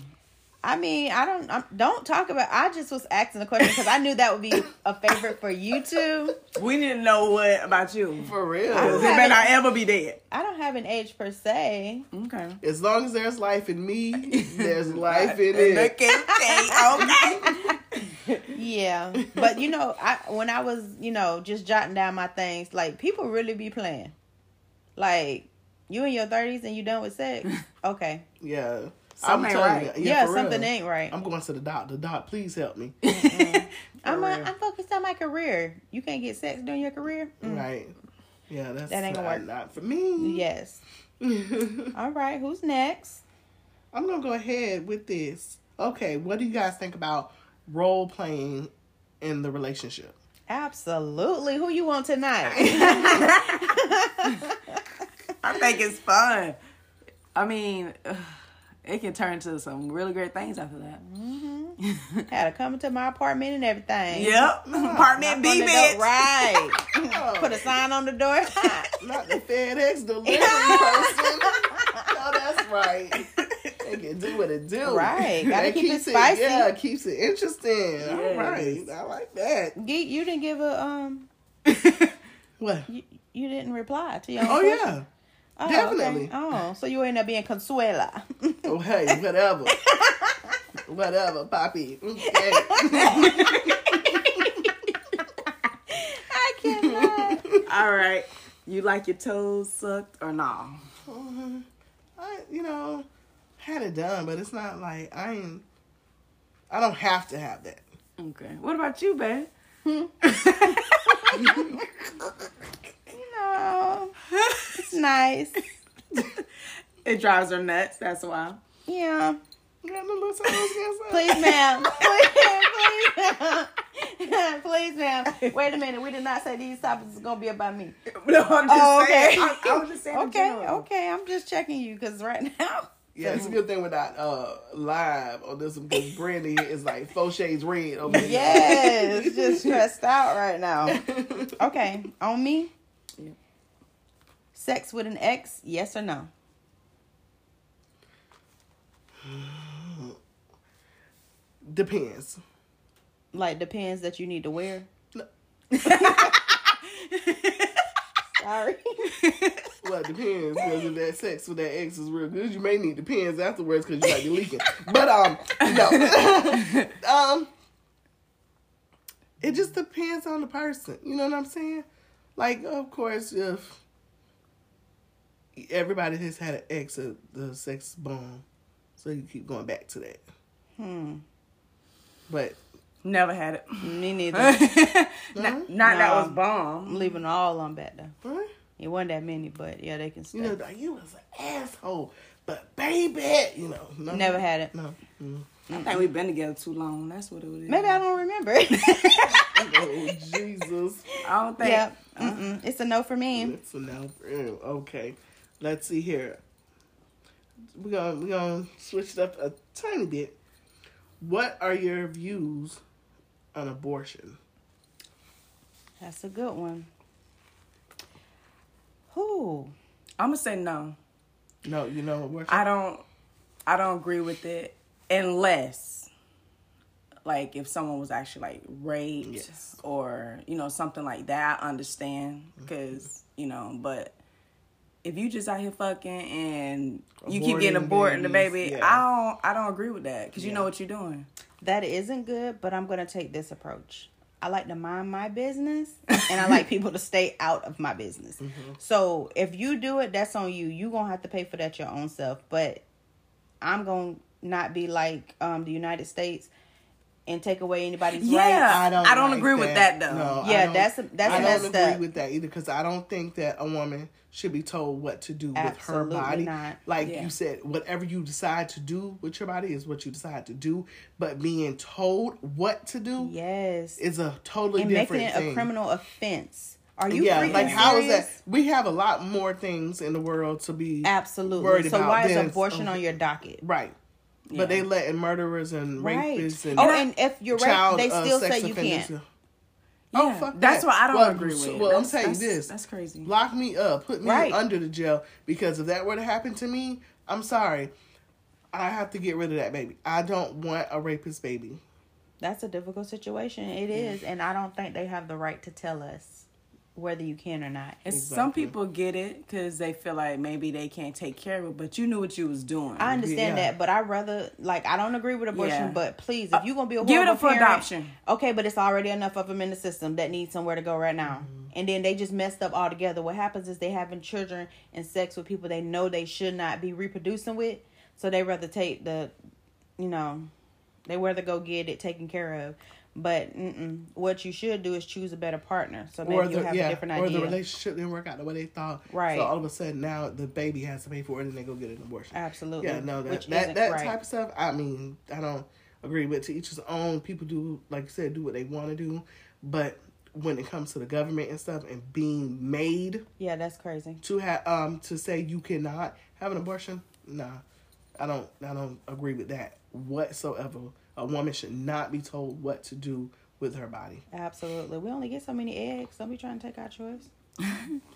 I mean, I don't I don't talk about. I just was asking the question because I knew that would be a favorite for you two. We didn't know what about you. For real. It may not ever be dead. I don't have an age per se. Okay. As long as there's life in me, [LAUGHS] there's life in it. okay, okay. [LAUGHS] Yeah, but you know, I when I was you know just jotting down my things, like people really be playing. Like you in your thirties and you done with sex? [LAUGHS] Okay, Yeah. Something ain't telling right. you, yeah, for something real. ain't right. I'm going to the doctor. Doc, please help me. [LAUGHS] I'm a, real. I'm focused on my career. You can't get sex during your career. Mm. Right. Yeah, that's That ain't gonna not, work. not for me. Yes. [LAUGHS] All right, who's next? I'm gonna go ahead with this. Okay, what do you guys think about role playing in the relationship? Absolutely. Who you want tonight? [LAUGHS] I think it's fun. I mean, ugh, it can turn to some really great things after that. Had to come to my apartment and everything. Yep. [LAUGHS] [LAUGHS] Apartment On B the bitch. Right. [LAUGHS] Put a sign on the door. Not the FedEx delivery person. no, that's right. They can do what it do. Right. Gotta keep it keeps spicy. yeah, keeps it interesting. All Yes. right, I like that. Geek, you didn't give a um. What? You, you didn't reply to your. own Oh question? yeah. Oh, definitely. Okay. Oh, so you end up being Consuela. [LAUGHS] Oh hey, whatever. [LAUGHS] whatever, Poppy. Mm, okay. I cannot. [LAUGHS] All right. You like your toes sucked or no? Mm-hmm. I, you know, had it done, but it's not like I ain't. I don't have to have that. Okay. What about you, babe? [LAUGHS] it's nice. [LAUGHS] It drives her nuts. That's why. Yeah. You got no little toes against that? Please, ma'am. [LAUGHS] Please, ma'am. Please, ma'am. Wait a minute. We did not say these topics is gonna be about me. No, I'm just Oh, saying. okay. I, I was just saying. Okay, okay. I'm just checking you because right now. Yeah, it's a good thing we're not uh, live on this one because Brandy is like four shades red over here. Yes, just stressed out right now. Okay, on me. Sex with an ex, yes or no? [SIGHS] Depends. Like depends that you need to wear. No. [LAUGHS] Sorry. [LAUGHS] Well, it depends. Because if that sex with that ex is real good, you may need depends afterwards because you might be leaking. But um, no. [LAUGHS] um, it just depends on the person. You know what I'm saying? Like, of course, if everybody has had an ex, uh, the sex bomb, so you keep going back to that. Hmm. But Never had it. Me neither. [LAUGHS] not not that was bomb. I'm leaving all on back though. what? It wasn't that many, but yeah, they can stay. You know, like, you was an asshole, but baby, you know, no, Never had it. No. Mm. I think we've been together too long. That's what it is. Maybe I don't remember. [LAUGHS] Oh [LAUGHS] Jesus. I don't think. yeah, Mm-mm. it's a no for me. It's a no for him. Okay. Let's see here. We're gonna we're gonna switch it up a tiny bit. What are your views on abortion? That's a good one. Who? I'm gonna say no. No, you know abortion. I don't. I don't agree with it unless, like, if someone was actually like raped Yes. or you know something like that. I understand mm-hmm. because you know, but. If you just out here fucking and you keep getting Aborting and the baby, yeah. I don't I don't agree with that because you Yeah. know what you're doing. That isn't good, but I'm gonna take this approach. I like to mind my business, and I like [LAUGHS] people to stay out of my business. So if you do it, that's on you. You gonna have to pay for that your own self. But I'm gonna not be like um, the United States and take away anybody's Yeah. rights. I don't. I don't like agree with that, though. No, I Yeah, don't- that's- that's I messed don't agree up. with that either because I don't think that a woman should be told what to do Absolutely with her body. not. Like Yeah. you said, whatever you decide to do with your body is what you decide to do. But being told what to do Yes, is a totally different. and making it thing. a criminal offense. Are you yeah, freaking like how is serious? that? We have a lot more things in the world to be Absolutely. worried so about why is than- abortion on your docket? right. Yeah. But they letting murderers and Right. rapists and Oh, and if you're right, child, they uh, still sex say you offenders- can't. Oh, fuck that's that. what I don't Well, agree so- with. Well, I'm saying this. that's crazy. Lock me up. Put me Right. under the jail because if that were to happen to me, I'm sorry. I have to get rid of that baby. I don't want a rapist baby. That's a difficult situation. It is, and I don't think they have the right to tell us. Whether you can or not. And some people get it because they feel like maybe they can't take care of it, but you knew what you was doing. I understand Yeah. that, but I rather like I don't agree with abortion. Yeah. But please, if you're gonna be a Give it horrible up for parent, adoption. Okay, but it's already enough of them in the system that need somewhere to go right now. Mm-hmm. And then they just messed up altogether. What happens is they having children and sex with people they know they should not be reproducing with, so they rather take the, you know, they rather go get it taken care of. But what you should do is choose a better partner. So maybe or you the have yeah, a different or idea. the relationship didn't work out the way they thought. Right. So all of a sudden now the baby has to pay for it and they go get an abortion. Absolutely. Yeah, no, that Which that, that right. type of stuff. I mean, I don't agree with. To each his own. People do, like you said, do what they want to do. But when it comes to the government and stuff and being made yeah, that's crazy. to have um to say you cannot have an abortion, nah, I don't. I don't agree with that whatsoever. A woman should not be told what to do with her body. Absolutely. We only get so many eggs. Don't be trying to take our choice. [LAUGHS]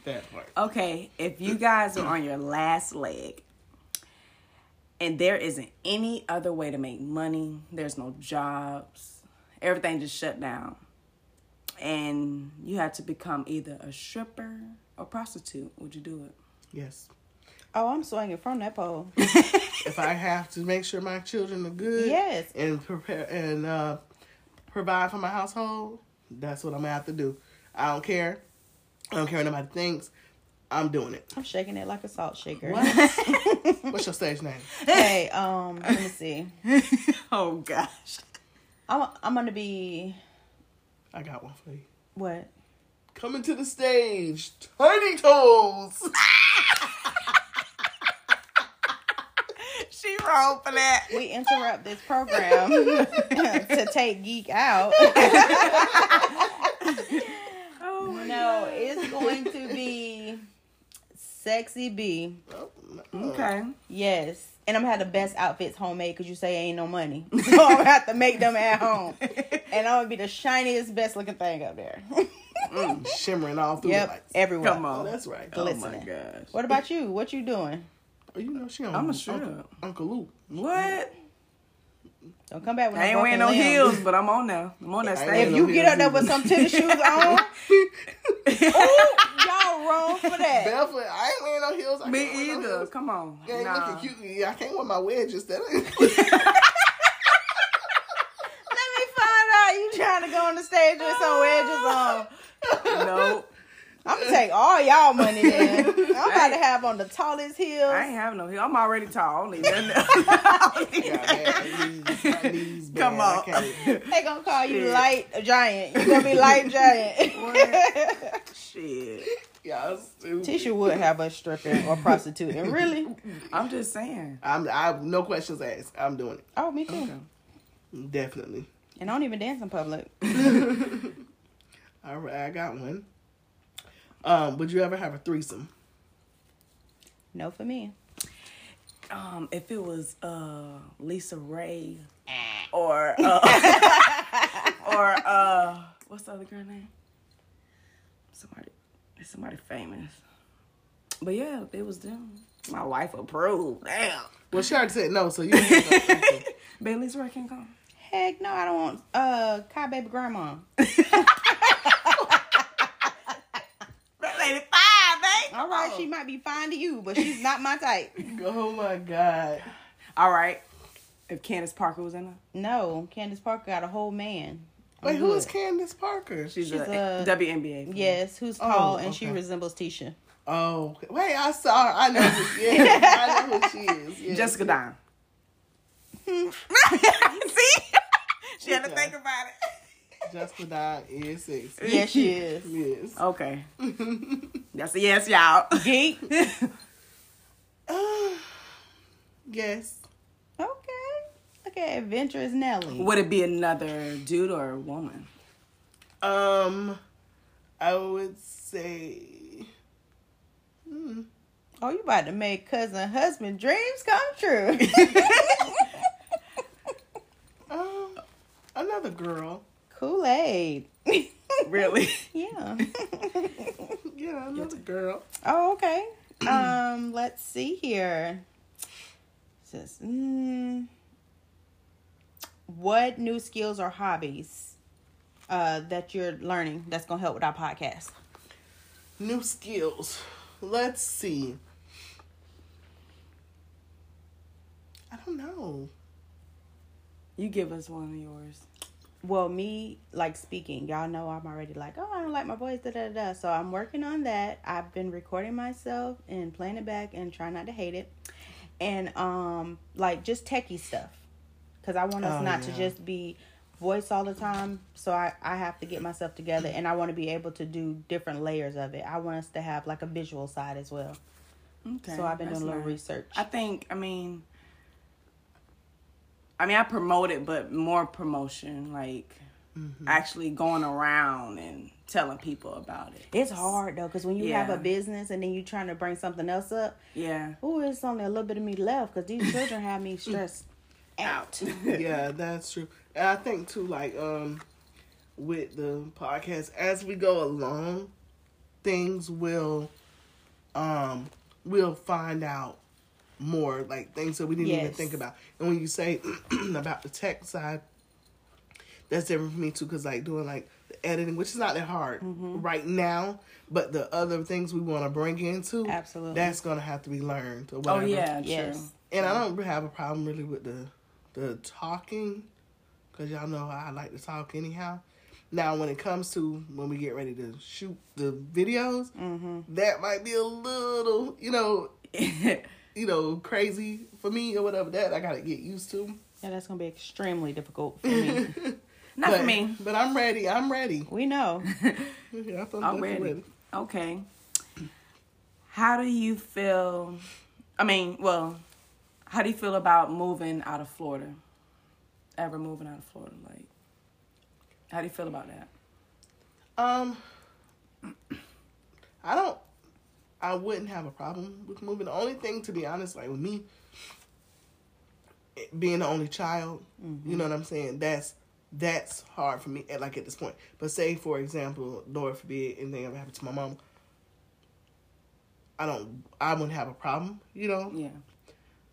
That part. Okay, if you guys are on your last leg and there isn't any other way to make money, there's no jobs, everything just shut down, and you had to become either a stripper or prostitute, would you do it? Yes. Oh, I'm swinging from that pole. [LAUGHS] if I have to make sure my children are good, Yes. and prepare and uh, provide for my household, that's what I'm gonna have to do. I don't care. I don't care what nobody thinks. I'm doing it. I'm shaking it like a salt shaker. What? [LAUGHS] What's your stage name? hey, um, let me see. [LAUGHS] Oh gosh. I'm I'm gonna be I got one for you. what? Coming to the stage, Tiny Toes. She rolled for that. We interrupt this program [LAUGHS] to take geek out. Oh my no, it's going to be sexy B. Oh, no. Okay. Yes. And I'm gonna have the best outfits homemade because you say ain't no money. [LAUGHS] So I'm gonna have to make them at home. And I'm gonna be the shiniest, best looking thing up there. Mm, shimmering all through the yep. lights. Everywhere. Come Oh, on. that's right. Oh my gosh. What about you? What you doing? Oh, you know she on I'm a Uncle, strip. Uncle Luke. What? Don't come back with I ain't wearing no limbs. heels, but I'm on now. I'm on that I stage. If no you get up there with some tennis shoes on, [LAUGHS] ooh, y'all wrong for that. Barefoot. I ain't wearing no heels. I Me can't no either. heels. Come on. Yeah, ain't Nah. looking cute. Yeah, I can't wear my wedges. That [LAUGHS] Let me find out you trying to go on the stage with some wedges on. No, I'm gonna take all y'all money then. [LAUGHS] I'm about to have on the tallest heels. I ain't having no heel. I'm already tall. I don't need nothing Yeah, man, my knees, my knees bad. Come on. [LAUGHS] They gonna call you Shit. light giant. You gonna be light giant. [LAUGHS] Shit. Y'all stupid. Tisha would have us stripping or prostituting. Really? I'm just saying. I'm, I have no questions asked. I'm doing it. Oh, me too. Okay. Definitely. And I don't even dance in public. All right, I got one. Um, would you ever have a threesome? No for me. Um, if it was uh LisaRaye or uh, [LAUGHS] or uh what's the other girl name? Somebody somebody famous. But yeah, it was them. My wife approved. Damn. Well, she already said no, so you. ain't got no threesome. Ray can come. Heck no, I don't want uh Kai baby grandma. [LAUGHS] That lady fine, babe. All right, she oh. might be fine to you, but she's not my type. [LAUGHS] oh my god. All right. If Candace Parker was in her, No, Candace Parker got a whole man. Wait, who is. Candace Parker? she's, She's a, a- WNBA. Yes, who's Oh, tall and she resembles Tisha. Oh, wait, I saw her. I know who [LAUGHS] she is. I know who she is. Yes. [LAUGHS] Jessica Dime. See? she had to think about it. Jessica Dye is sexy. Yes, she is. Yes. Okay. That's a yes, y'all. [LAUGHS] Geek. Uh, [LAUGHS] [SIGHS] yes. Okay. Okay, adventurous Nelly. Would it be another dude or a woman? Um, I would say. Hmm. Oh, you about to make cousin husband dreams come true. [LAUGHS] Um, another girl. Kool Aid. Really? [LAUGHS] yeah. [LAUGHS] Yeah, another girl. Oh, okay. [CLEARS THROAT] Um, let's see here. Says, mm, what new skills or hobbies uh, that you're learning that's gonna help with our podcast? New skills. Let's see. I don't know. You give us one of yours. Well, me like speaking, y'all know I'm already like, oh, I don't like my voice, da da da. So I'm working on that. I've been recording myself and playing it back and trying not to hate it, and um, like just techie stuff, because I want us Oh, not to just be voice all the time. So I I have to get myself together, and I want to be able to do different layers of it. I want us to have like a visual side as well. Okay. so I've been doing a little nice. research. I think. I mean. I mean, I promote it, but more promotion, like Mm-hmm. actually going around and telling people about it. It's hard though, because when you have a business and then you're trying to bring something else up, Yeah. oh, it's only a little bit of me left because these children have me stressed [LAUGHS] out. [LAUGHS] yeah, that's true. And I think too, like um, with the podcast, as we go along, things will, um, we'll find out more, like things that we didn't even think about. And when you say [CLEARS THROAT] about the tech side, that's different for me too, because like doing like the editing, which is not that hard Mm-hmm. right now, but the other things we want to bring into, Absolutely. that's gonna have to be learned or Oh yeah, true. Yes. And I don't have a problem really with the the talking, cause y'all know I like to talk anyhow. Now, when it comes to when we get ready to shoot the videos, Mm-hmm. that might be a little, you know, [LAUGHS] you know, crazy for me or whatever. That I gotta get used to. Yeah, that's gonna be extremely difficult for me. [LAUGHS] Not but, for me. but I'm ready. I'm ready. we know. [LAUGHS] Yeah, I'm I'm definitely ready. Okay. How do you feel? I mean, well, how do you feel about moving out of Florida? Ever moving out of Florida? Like, how do you feel about that? Um, I don't. I wouldn't have a problem with moving. The only thing, to be honest, like with me, being the only child, you mm-hmm. know what I'm saying. That's that's hard for me. At like at this point, but say for example, Lord forbid, anything ever happened to my mom, I don't. I wouldn't have a problem, you know. Yeah.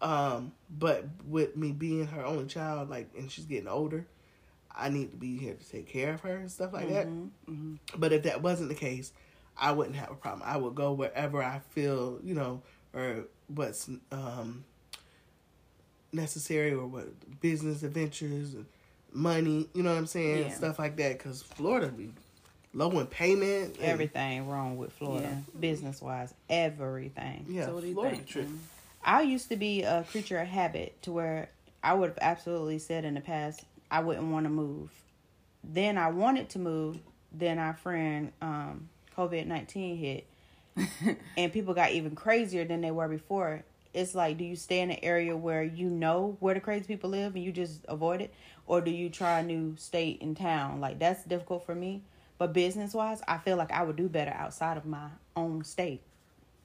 Um, but with me being her only child, like, and she's getting older, I need to be here to take care of her and stuff like that. Mm-hmm. Mm-hmm. But if that wasn't the case, I wouldn't have a problem. I would go wherever I feel, you know, or what's um necessary or what business adventures and money, you know what I'm saying, Yeah. stuff like that. Because Florida be low in payment, and- Everything wrong with Florida, business wise, everything. Yeah, So what do you Florida think? trip. I used to be a creature of habit to where I would have absolutely said in the past I wouldn't want to move. Then I wanted to move. Then our friend um, COVID nineteen hit, [LAUGHS] and people got even crazier than they were before. It's like, do you stay in an area where you know where the crazy people live and you just avoid it, or do you try a new state and town? Like that's difficult for me. But business wise, I feel like I would do better outside of my own state.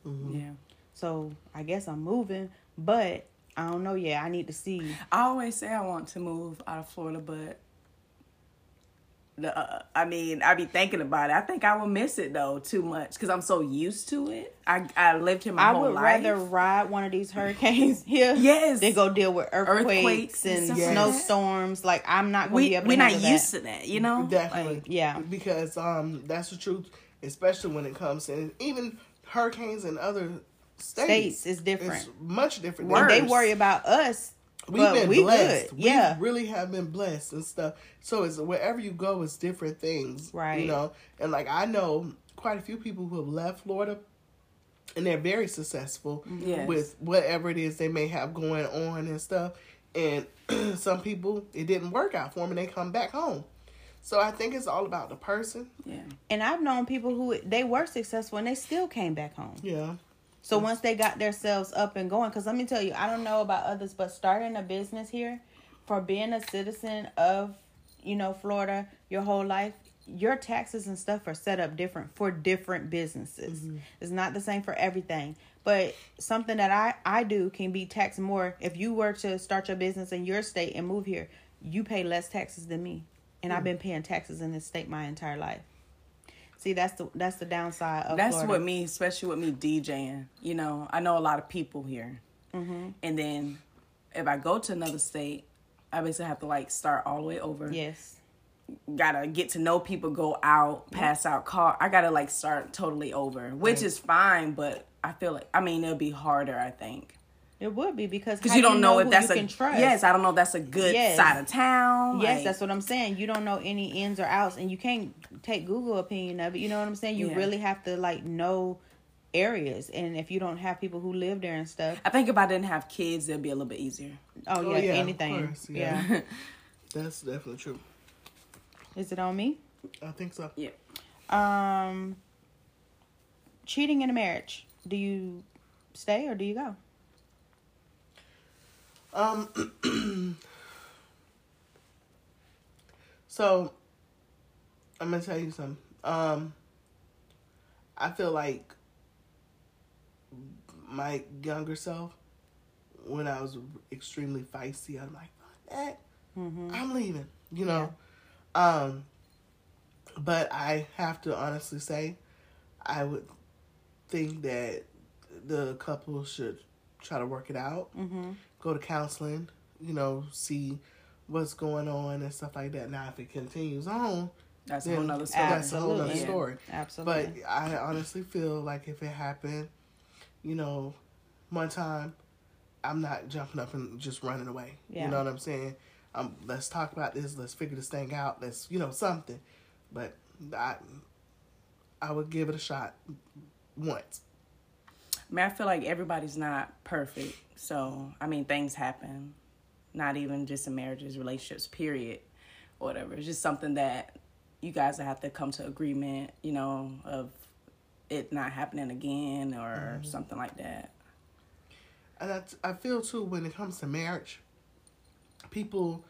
Mm-hmm. Yeah. So I guess I'm moving, but I don't know yet. I need to see. I always say I want to move out of Florida, but the uh, I mean, I be thinking about it. I think I will miss it though too much because I'm so used to it. I I lived here my I whole would rather ride one of these hurricanes [LAUGHS] here Yes. than go deal with earthquakes, Earthquakes and and stuff like that. snowstorms. Like I'm not going to be we able. we're to not used that. to that, you know. Definitely. Like, Yeah. Because um that's the truth, especially when it comes to even hurricanes in other states. States is different. It's much different. Worse. They worry about us, We've but been we blessed. good. We Yeah. really have been blessed and stuff. So it's wherever you go, it's different things, Right. You know, and like I know quite a few people who have left Florida, and they're very successful Yes. with whatever it is they may have going on and stuff. And [CLEARS THROAT] some people, it didn't work out for them, and they come back home. So I think it's all about the person. yeah. And I've known people who they were successful and they still came back home. Yeah. So once they got themselves up and going, because let me tell you, I don't know about others, but starting a business here, for being a citizen of, you know, Florida your whole life, your taxes and stuff are set up different for different businesses. Mm-hmm. It's not the same for everything. But something that I I do can be taxed more if you were to start your business in your state and move here, you pay less taxes than me, and I've mm. been paying taxes in this state my entire life. See, that's the that's the downside of That's Florida. what me, especially with me DJing. You know, I know a lot of people here, Mm-hmm. and then if I go to another state, I basically have to like start all the way over. Yes. gotta get to know people, go out, pass out call. I gotta like start totally over, which is fine, but I feel like I mean it'll be harder. I think It would be because because you do don't know, if that's a can trust. yes. I don't know if that's a good Yes. side of town. Yes, like- that's what I'm saying. You don't know any ins or outs, and you can't take Google opinion of it. You know what I'm saying? You Yeah. really have to like know areas, and if you don't have people who live there and stuff, I think if I didn't have kids, it'd be a little bit easier. oh, Oh, yeah, yeah, of anything. course, yeah. yeah. [LAUGHS] That's definitely true. Is it on me? I think so. Yeah. Um, cheating in a marriage. Do you stay or do you go? Um. [CLEARS THROAT] so, I'm gonna tell you something. Um, I feel like my younger self, when I was extremely feisty, I'm like, fuck that. I'm leaving. You know. Um. But I have to honestly say, I would think that the couple should try to work it out Mm-hmm. Go to counseling, you know, see what's going on and stuff like that. Now, if it continues on, That's a whole nother story. that's a whole other Absolutely. story. Absolutely. But I honestly feel like if it happened, you know, one time, I'm not jumping up and just running away. Yeah. You know what I'm saying? Um, let's talk about this. Let's figure this thing out. Let's, you know, something. But I, I would give it a shot once. I mean, I feel like everybody's not perfect. So, I mean, things happen. Not even just in marriages, relationships, period, or whatever. It's just something that you guys have to come to agreement, you know, of it not happening again or mm-hmm. something like that. And I, I feel too when it comes to marriage, people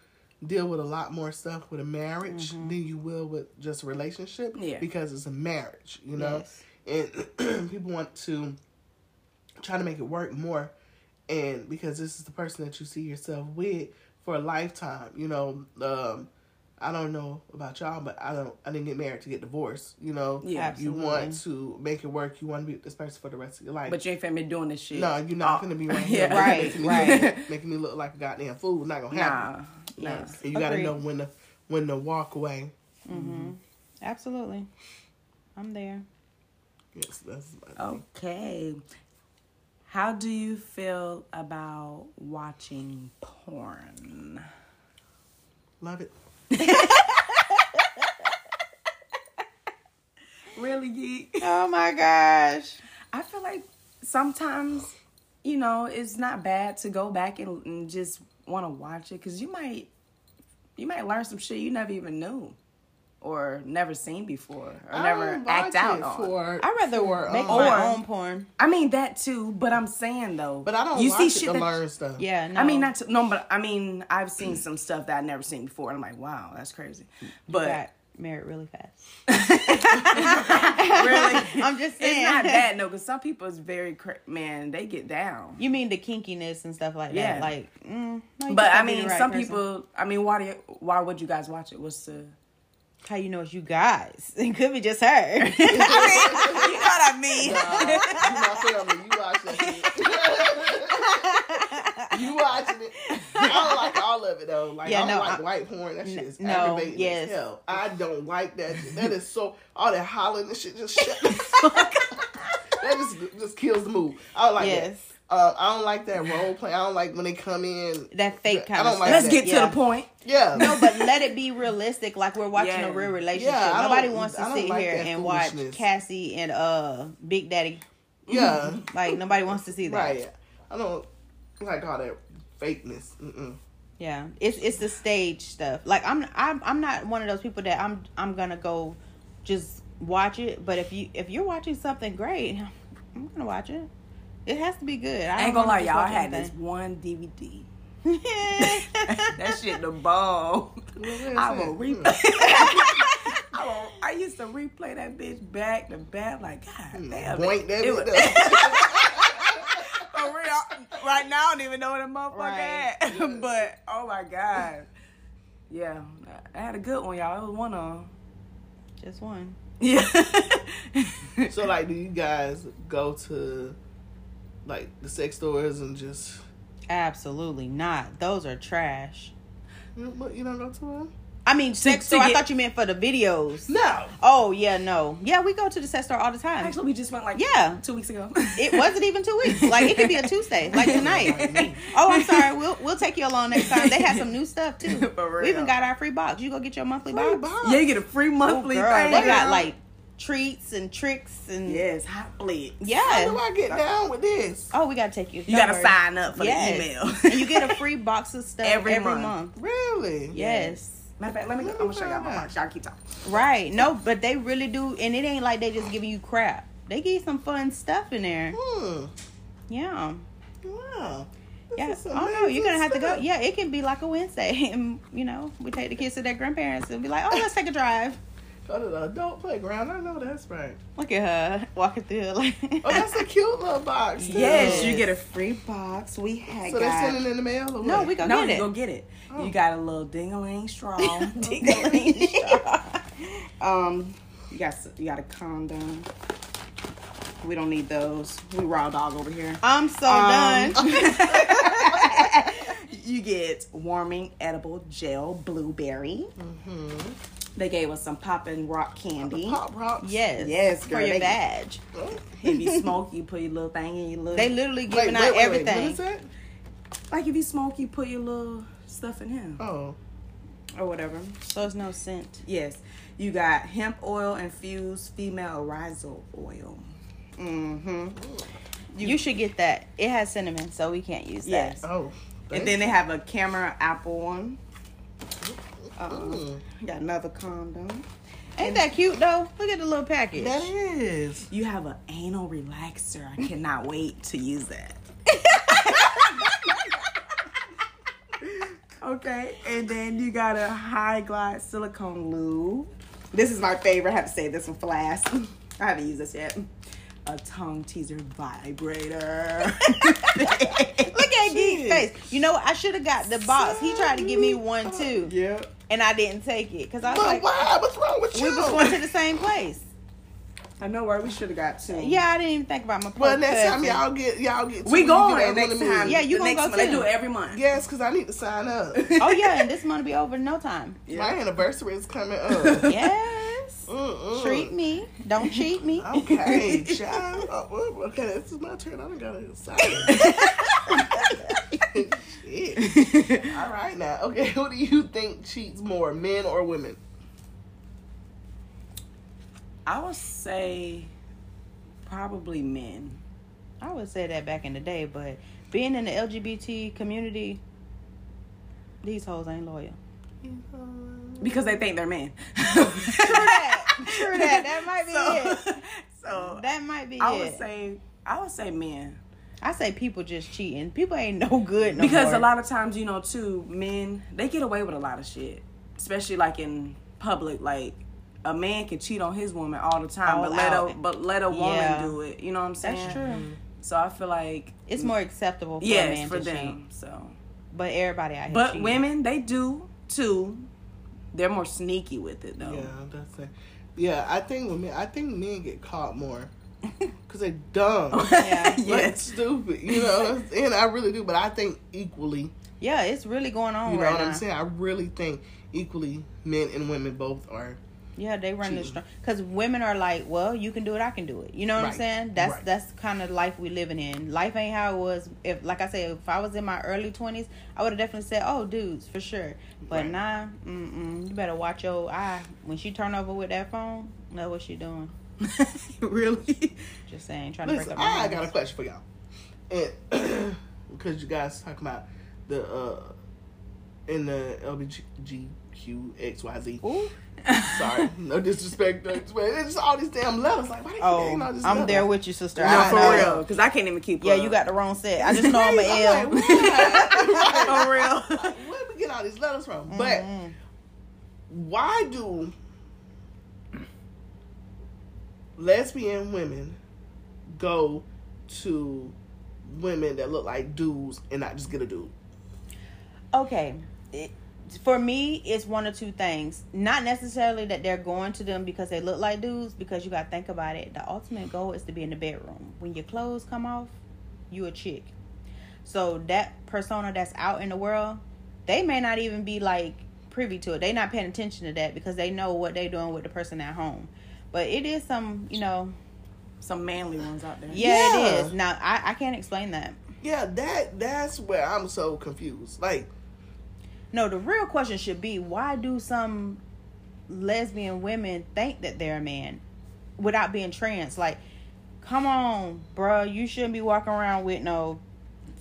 deal with a lot more stuff with a marriage mm-hmm. than you will with just a relationship. Yeah. Because it's a marriage, you know? And [CLEARS THROAT] people want to try to make it work more. And because this is the person that you see yourself with for a lifetime, you know, um, I don't know about y'all, but I don't. I didn't get married to get divorced. You know, Yeah. you want to make it work. You want to be with this person for the rest of your life. But you ain't finna be doing this shit. No, you're not Oh, gonna be right [LAUGHS] here, yeah. Right, making me, right. Look, [LAUGHS] making me look like a goddamn fool. Not gonna happen. Nah. Nah. Yes. And you gotta know when to when to walk away. Absolutely. I'm there. Yes, that's Oh. thing. Okay. How do you feel about watching porn? love it. [LAUGHS] Really, geek? Oh my gosh. I feel like sometimes, you know, it's not bad to go back and, and just want to watch it because you might, you might learn some shit you never even knew, or never seen before, or I never act watch out it on. for. I'd rather for, make um, my Or- own porn. I mean that too, but I'm saying though, But I don't You watch see it shit to that- learn stuff. Yeah, no. I mean, not to, no, but I mean, I've seen some stuff that I've never seen before. And I'm like, wow, that's crazy. But got married really fast. [LAUGHS] really, [LAUGHS] I'm just it's saying. not that no, because some people is very cra- man, they get down. You mean the kinkiness and stuff like Yeah. that? Like, mm, no, But I gotta be the mean, right some person. people. I mean, why do you, why would you guys watch it? What's the How you know it's you guys? [LAUGHS] It could be just her. [LAUGHS] I mean, you know what I mean? you family. You watch that shit. [LAUGHS] you watching it. I don't like all of it though. Like Yeah, I don't no, like I- white porn. That shit is no, aggravating yes. as hell. I don't like that. Shit. That is so all that hollering and shit just shut the fuck up. That just just kills the mood. I don't like Yes. that. Uh, I don't like that role play. I don't like when they come in. that fake I kind don't of like. Let's that. get to the point. Yeah. No, but let it be realistic. Like we're watching Yeah. a real relationship. Yeah, Nobody wants to sit like here and watch. Cassie and uh Big Daddy. yeah. Like nobody wants to see that. Right. I don't like all that fakeness. Mm-mm. Yeah, it's it's the stage stuff. Like I'm I'm I'm not one of those people that I'm I'm gonna go just watch it. But if you if you're watching something great, I'm gonna watch it. It has to be good. I I ain't gonna lie, y'all. I just had watch this one DVD. anything. [LAUGHS] that shit the ball. I will replay. Hmm. [LAUGHS] I, will, I used to replay that bitch back to back. Like God hmm, damn, Boink it, that it was, [LAUGHS] for real. Right now, I don't even know where the motherfucker Right. at. but oh my god, yeah, I had a good one, y'all. It was one of them. just one. Yeah. So like, do you guys go to like the sex stores and just Absolutely not. Those are trash. you know, but you don't go to them? I I mean, sex store. I thought you meant for the videos. No. Oh yeah, no. Yeah, we go to the sex store all the time. Actually, we just went like Yeah. two weeks ago. It wasn't even two weeks. Like it could be a Tuesday, like [LAUGHS] tonight. oh, I'm sorry. We'll we'll take you along next time. They have some new stuff too. [LAUGHS] For We even got our free box. You go get your monthly Free box. box. yeah, you get a free Oh, monthly girl, thing. they got like treats and tricks and yes, hot yeah How do. I get down with this? Oh, we gotta take you. You gotta sign up for Yes. the email. [LAUGHS] and you get a free box of stuff Every every, month. month. Really? Yes. Matter of fact, let me. Let I'm gonna show y'all my box. Y'all keep talking. Right. No, but they really do, and it ain't like they just giving you crap. They give you some fun stuff in there. Hmm. Yeah. Wow. This Yeah. Oh no, you're gonna have to go. Yeah, it can be like a Wednesday, [LAUGHS] and you know, we take the kids to their grandparents and be like, "Oh, let's take a drive." Stuff. Go to the adult playground. I know that's right. Look at her walking through like. Oh, that's a cute little box. too. Yes, you get a free box. We had So they got. send it in the mail or no, what? we go no, get you it. go get it. Oh. You got a little ding-a-ling straw. [LAUGHS] Ding-a-ling straw. um, you got s- you got a condom. We don't need those. We raw dog over here. I'm so Um, done. [LAUGHS] [LAUGHS] you get warming edible gel blueberry. They gave us some poppin' rock candy. Pop rocks. Yes. Yes, for your they- badge. If you [LAUGHS] smoke, you put your little thing in your little. They literally giving out wait, everything. Wait. What is that? like if you smoke, you put your little stuff in him Oh. or whatever. So it's no scent. Yes, you got hemp oil infused female arousal oil. Mm-hmm. You, should get that. It has cinnamon, so we can't use that. Yes. Oh. And then they have a camera apple one. Mm. got another condom. Ain't that cute though? Look at the little package. That is. You have an anal relaxer. I cannot wait to use that. [LAUGHS] okay, and then you got a high glide silicone lube. This is my favorite. I have to say this one for last. [LAUGHS] I haven't used this yet. A tongue teaser vibrator. [LAUGHS] Look at Geek's face. You know. I should have got the box. He tried to give me one too, Yeah. and I didn't take it because I was But like, why? What's wrong with you? we was going to the same place. I know where we should have got two. Yeah, I didn't even think about my. Well, poor next time cousin. y'all get y'all get. we going you get next one of time. Yeah, you the gonna next go one. They too. do it every month. Yes, because I need to sign up. Oh yeah, and this month will be over in no time. [LAUGHS] My anniversary is coming up. Yes. Mm-mm. Treat me. Don't cheat me. Okay, [LAUGHS] child. Oh, oh, okay, this is my turn. I don't gotta decide. [LAUGHS] Shit. All right now. Okay, who do you think cheats more, men or women? I would say probably men. I would say that back in the day, but being in the LGBT community, these hoes ain't loyal. Because they think they're men. True that. [LAUGHS] True that. That might be so, it. [LAUGHS] so That might be I it. would say I would say men. I say people just cheating. People ain't no good no because more. a lot of times, you know, too, men they get away with a lot of shit, especially like in public. Like a man can cheat on his woman all the time, All but let a but let a woman Yeah. do it. You know what I'm saying? That's true. Mm-hmm. So I feel like It's more acceptable for a yes man for to them. cheat. So, But everybody out here but cheating. women they do too. They're more sneaky with it though. Yeah, that's it. Yeah, I think women. I think men get caught more [LAUGHS] because they're dumb, [LAUGHS] Yeah. [LAUGHS] like yes. stupid. You know, and I really do. But I think equally. Yeah, it's really going on You know right what now. I'm saying? I really think equally, men and women both are. Yeah, they run this strong because women are like, well, you can do it, I can do it. You know what I'm saying? That's Right. that's kind of life we living in. Life ain't how it was. If like I said, if I was in my early twenties, I would have definitely said, oh, dudes, for sure. But Right. nah, mm-mm, you better watch your eye when she turn over with that phone. Know what she doing? [LAUGHS] really? Just saying, trying to break Listen, up. I got a question for y'all, and [CLEARS THROAT] because you guys talking about the uh in the LGBTQXYZ. Ooh. Sorry, no disrespect, no disrespect. It's just all these damn letters. Like, why they keep Oh, getting all these I'm letters? there with you, sister. No, I for know. real, because I can't even keep. Yeah, up. you got the wrong set. I just [LAUGHS] know I'm an L. I'm like, why? [LAUGHS] for real. [LAUGHS] Like, where we get all these letters from? Mm-hmm. But why do lesbian women go to women that look like dudes and not just get a dude? okay it, for me it's one or two things not necessarily that they're going to them because they look like dudes because you got to think about it the ultimate goal is to be in the bedroom when your clothes come off you a chick so that persona that's out in the world they may not even be like privy to it. They not paying attention to that because they know what they doing with the person at home. But it is some, you know, Some manly ones out there. yeah, Yeah. it is. Now I, I can't explain that. Yeah, that that's where I'm so confused. Like, No, the real question should be why do some lesbian women think that they're a man without being trans? Like, come on, bruh, you shouldn't be walking around with no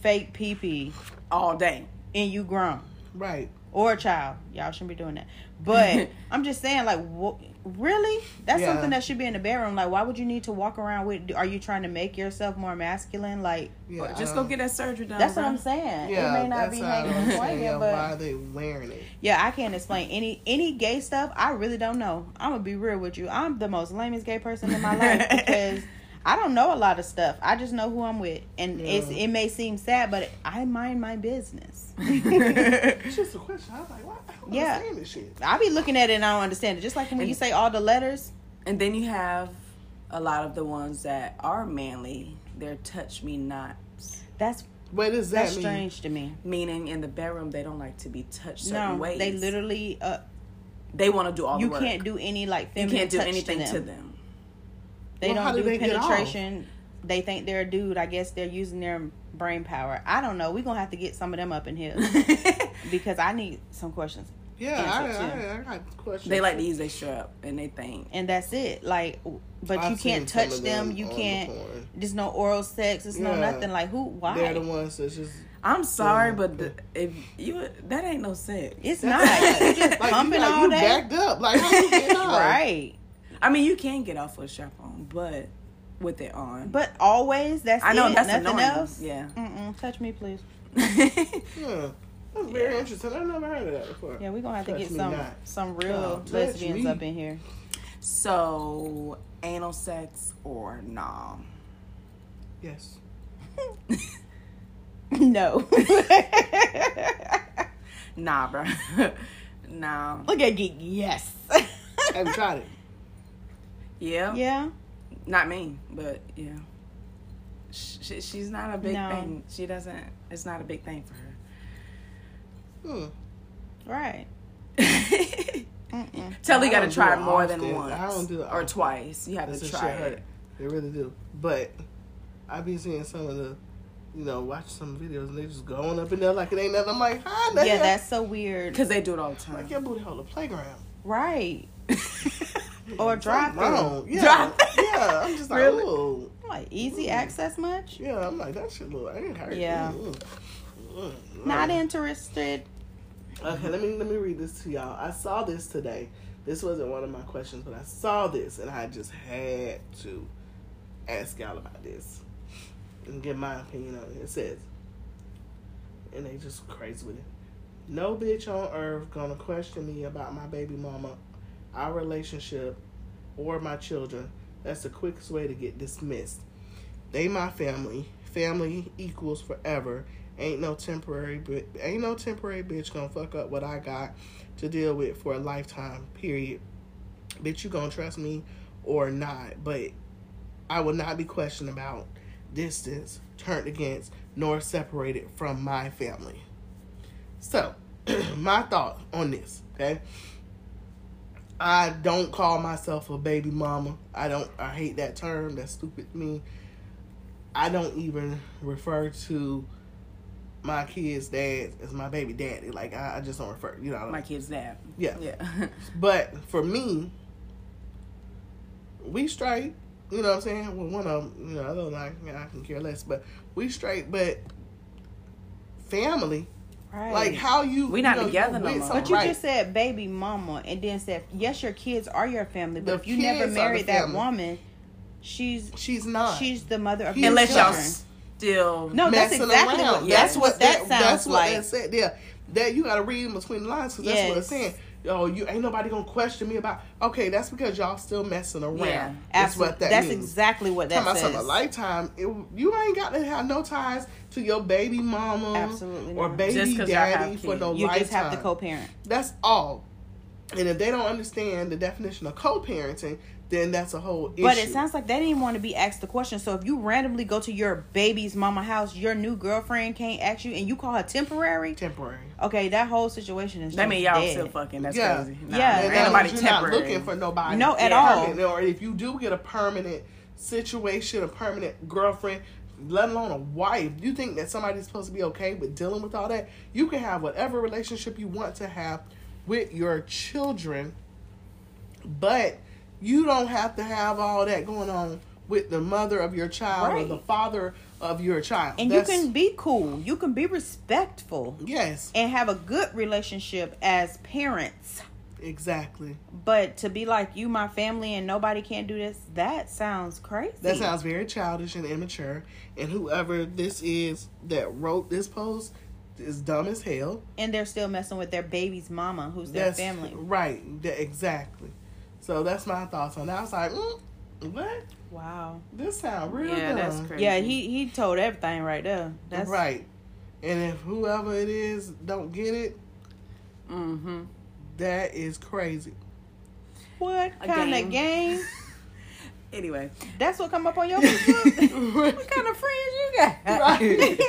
fake pee pee All day. and you grown right? or a child. Y'all shouldn't be doing that. But [LAUGHS] I'm just saying, like, wh- really? That's Yeah. something that should be in the bedroom. Like, why would you need to walk around with? Are you trying to make yourself more masculine? Like, Yeah, Just go get that surgery done. that's what. I'm saying. Yeah, it may not that's be hanging don't and understand, swinging, yeah, but why are they wearing it? Yeah, I can't explain any any gay stuff. I really don't know. I'm gonna be real with you. I'm the most lamest gay person in my life [LAUGHS] because I don't know a lot of stuff. I just know who I'm with, and it's Yeah. it may seem sad, but I mind my business. It's [LAUGHS] [LAUGHS] just a question. I was like, why? I Yeah. this shit. I be looking at it and I don't understand it. Just like when you say all the letters. And then you have a lot of the ones that are manly. They're touch me nots. That's What does that that's mean? strange to me. Meaning in the bedroom they don't like to be touched certain No, ways. they literally uh, they want to do all you the work. can't do any like you can't do anything to them. to them. They Well, don't do do, they penetration. They think they're a dude. I guess they're using their brain power. I don't know. We're gonna have to get some of them up in here [LAUGHS] because I need some questions. Yeah, I. I, I got questions. They like to use their strap and they think. And that's it. Like but I've you can't touch them. them You can't porn. there's no oral sex, it's no nothing. Like who why? They're the ones that's just I'm sorry, but the, if you that ain't no sex. it's not. [LAUGHS] That's You just like, pumping you, like, all you day. backed up. Like how you get [LAUGHS] off? Right. I mean, you can get off with a strap on, but with it on. But always that's I know it. that's nothing annoying. else. Yeah. Mm-mm. Touch me please. [LAUGHS] Yeah. That's very interesting. I've never heard of that before. Yeah, we're gonna have to get some not. some real touch lesbians me. up in here. so anal sex or nah? Yes. [LAUGHS] no. [LAUGHS] Nah, bro. nah. Look at Geek. Yes. I've you tried it? Yeah. yeah. Not me, but yeah. She, she's not a big No. thing. She doesn't. It's not a big thing for her. Hmm. Right. [LAUGHS] Mm-mm. Tell I you got to try it more than often. once I don't do it or twice. You have That's to try shit hurt. it. They really do. But I be seeing some of the, you know, watch some videos and they just going up in there like it ain't nothing. I'm like, hi, nigga. Yeah, that's so weird. Because they do it all the time. like your booty hole the playground. Right. [LAUGHS] Or drive through. Yeah, Drive- yeah. I'm just like, Really? ooh. Like easy access much? Yeah, I'm like that shit look. I ain't hurt. Yeah. Mm. Not interested. Okay, let me let me read this to y'all. I saw this today. This wasn't one of my questions, but I saw this and I just had to ask y'all about this and get my opinion on it. It says, and they just crazy with it. No bitch on earth gonna question me about my baby mama, our relationship, or my children. That's the quickest way to get dismissed. They my family. Family equals forever. Ain't no temporary, ain't no temporary bitch gonna fuck up what I got to deal with for a lifetime. Period. Bitch, you gonna trust me or not? But I will not be questioned about distance, turned against, nor separated from my family. So, [CLEARS THROAT] my thought on this, okay? I don't call myself a baby mama. I don't. I hate that term. That's stupid to me. I don't even refer to my kid's dad as my baby daddy. Like I, I just don't refer. You know. My kid's dad. yeah. Yeah. [LAUGHS] But for me, we straight. You know what I'm saying? Well, one of them, you know, other than I, you know, I can care less. But we straight. But family, Right. like how you We not you know, together no more. But you right. just said baby mama and then said, yes, your kids are your family. But The if you never kids married that family. woman, she's she's not. she's the mother of He's your Unless y'all still. No, that's exactly around. what that's what that, sounds that's what like. that said. Yeah, that you got to read in between the lines because that's what it's Yes. saying. Yo, you ain't nobody gonna question me about. Okay, that's because y'all still messing around. Yeah, that's what that That's means. exactly what that Talking says. something a lifetime. It, you ain't got to have no ties to your baby mama, Absolutely or not. baby Just 'cause daddy for no you lifetime. You just have to co-parent. That's all. And if they don't understand the definition of co-parenting, then that's a whole issue. But it sounds like they didn't want to be asked the question. So if you randomly go to your baby's mama house, your new girlfriend can't ask you, and you call her temporary. temporary. Okay, that whole situation is. That just mean y'all dead. still fucking. That's Yeah. crazy. Nah, Yeah. ain't And that nobody you're temporary. not looking for nobody. No, at Yeah. all. Or if you do get a permanent situation, a permanent girlfriend, let alone a wife, you think that somebody's supposed to be okay with dealing with all that? You can have whatever relationship you want to have with your children, but you don't have to have all that going on with the mother of your child or the father of your child. And That's- you can be cool. You can be respectful yes, and have a good relationship as parents. exactly. But to be like you, my family, and nobody can't do this, that sounds crazy. That sounds very childish and immature. And whoever this is that wrote this post is dumb as hell. and they're still messing with their baby's mama, who's their That's family. Right. Exactly. So that's my thoughts on that. I was like, mm, what? Wow. This sound real Yeah, dumb. that's crazy. Yeah, he he told everything right there. That's right. And if whoever it is don't get it, Mm-hmm. that is crazy. What A kind game. of game? [LAUGHS] Anyway, That's what come up on your Facebook. [LAUGHS] what kind of friends you got? Right.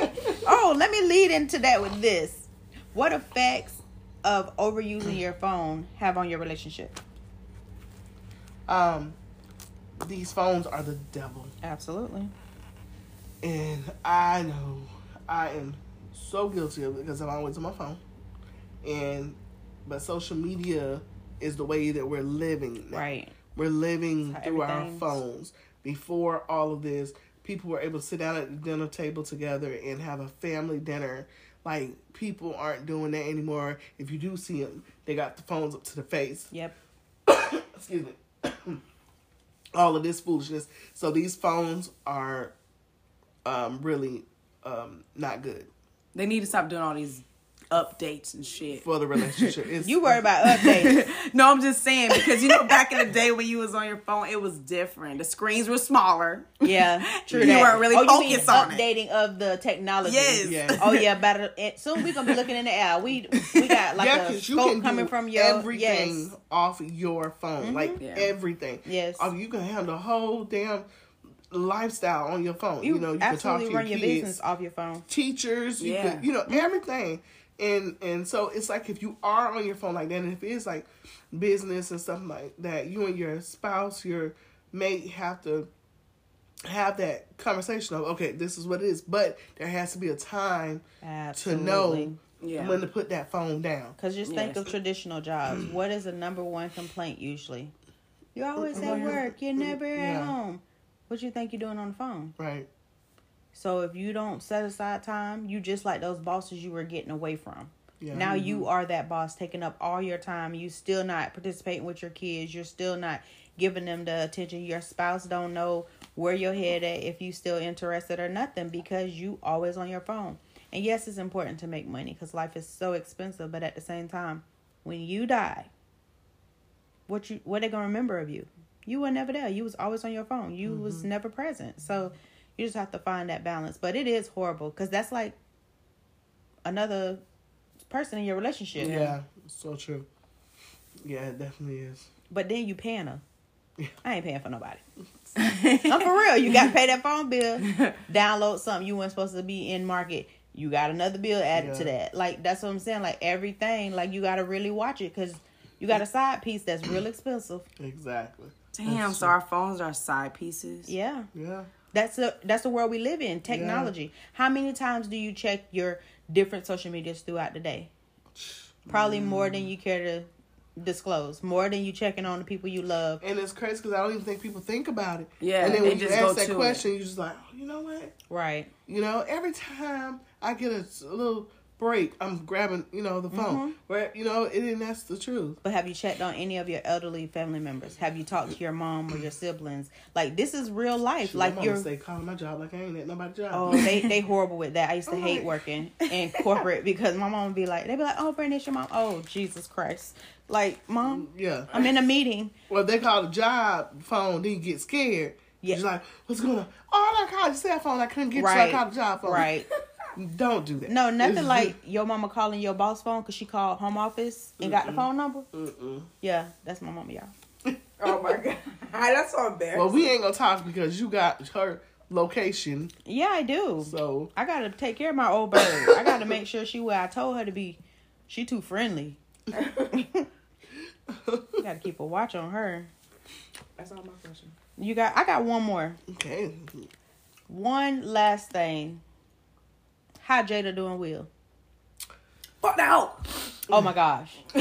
[LAUGHS] oh, let me lead into that with this. What effects of overusing your phone have on your relationship? Um, these phones are the devil. Absolutely. And I know I am so guilty of it because I'm always on my phone. And but social media is the way that we're living. now. Right. We're living through our phones. Before all of this, people were able to sit down at the dinner table together and have a family dinner. Like people aren't doing that anymore. If you do see them, they got the phones up to the face Yep. [COUGHS] excuse me, [COUGHS] all of this foolishness. So these phones are um, really um, not good they need to stop doing all these updates and shit. for the relationship. [LAUGHS] You worry about updates. [LAUGHS] no, I'm just saying because you know back in the day when you was on your phone, it was different. The screens were smaller. yeah, [LAUGHS] true. You that. weren't really oh, focused on it. updating of the technology. Yes. Yeah. Oh yeah, better. it- Soon we gonna be looking in the air. We we got like yeah, a scope can coming from your everything yes. off your phone, mm-hmm. like Yeah. everything. Yes. Oh, you can handle the whole damn lifestyle on your phone. You, You, know, you can talk to your run your kids, off your phone. teachers. You Yeah. can, you know, everything. And and so it's like if you are on your phone like that, and if it's like business and stuff like that, you and your spouse, your mate have to have that conversation of okay, this is what it is, but there has to be a time Absolutely. to know Yeah. when to put that phone down. Because just think Yes. of traditional jobs. What is the number one complaint usually? You're always at work. You're never at Yeah. home. What do you think you're doing on the phone? Right. So if you don't set aside time, you just like those bosses you were getting away from. Yeah. Now you mm-hmm. are that boss taking up all your time. You still not participating with your kids. You're still not giving them the attention. Your spouse don't know where your head at if you still interested or nothing because you always on your phone. And yes, it's important to make money because life is so expensive. But at the same time, when you die, what you what they gonna remember of you? You were never there. You was always on your phone. You was mm-hmm. never present. So you just have to find that balance. But it is horrible because that's like another person in your relationship. Yeah. So true. Yeah, it definitely is. But then you paying her. I ain't paying for nobody. [LAUGHS] I'm for real. You got to pay that phone bill. Download something you weren't supposed to be in market. You got another bill added to that. Like that's what I'm saying. Like everything. Like you got to really watch it because you got a side piece that's real expensive. Exactly. Damn, That's so true. our phones are side pieces. Yeah. Yeah. That's the that's the world we live in. Technology. How many times do you check your different social medias throughout the day? Probably more than you care to disclose. More than you checking on the people you love. And it's crazy because I don't even think people think about it. Yeah, And then when you ask that to question, you're just like, oh, you know what? Right. You know, every time I get a little break, I'm grabbing, you know, the phone. Mm-hmm. Where, you know, it, and that's the truth. But have you checked on any of your elderly family members? Have you talked to your mom or your siblings? Like this is real life. Like like you're you're stay calling my job like I ain't at nobody's job. Oh, they they horrible with that. I used to [LAUGHS] I'm hate like- working [LAUGHS] in corporate because my mom would be like, they'd be like, "Oh, Brandon, it's your mom." Oh, Jesus Christ! Like, mom, yeah. I'm in a meeting. Well, if they call the job phone, then you get scared. Yeah. You're like, what's going on? Oh, I called your cell phone. I couldn't get you. I called the job phone. Right. [LAUGHS] Don't do that. No, nothing It's like your mama calling your boss phone because she called home office and got the phone number. Mm-mm. Yeah, that's my mama, y'all. [LAUGHS] Oh my god, [LAUGHS] that's so embarrassing. Well, we ain't gonna talk because you got her location. Yeah, I do. So I gotta take care of my old bird. I gotta [LAUGHS] make sure she where I told her to be. She too friendly. gotta keep a watch on her. that's all my question. You got. I got one more. okay, One last thing. How Jada doing, Will? Fuck out. Oh my gosh. [LAUGHS]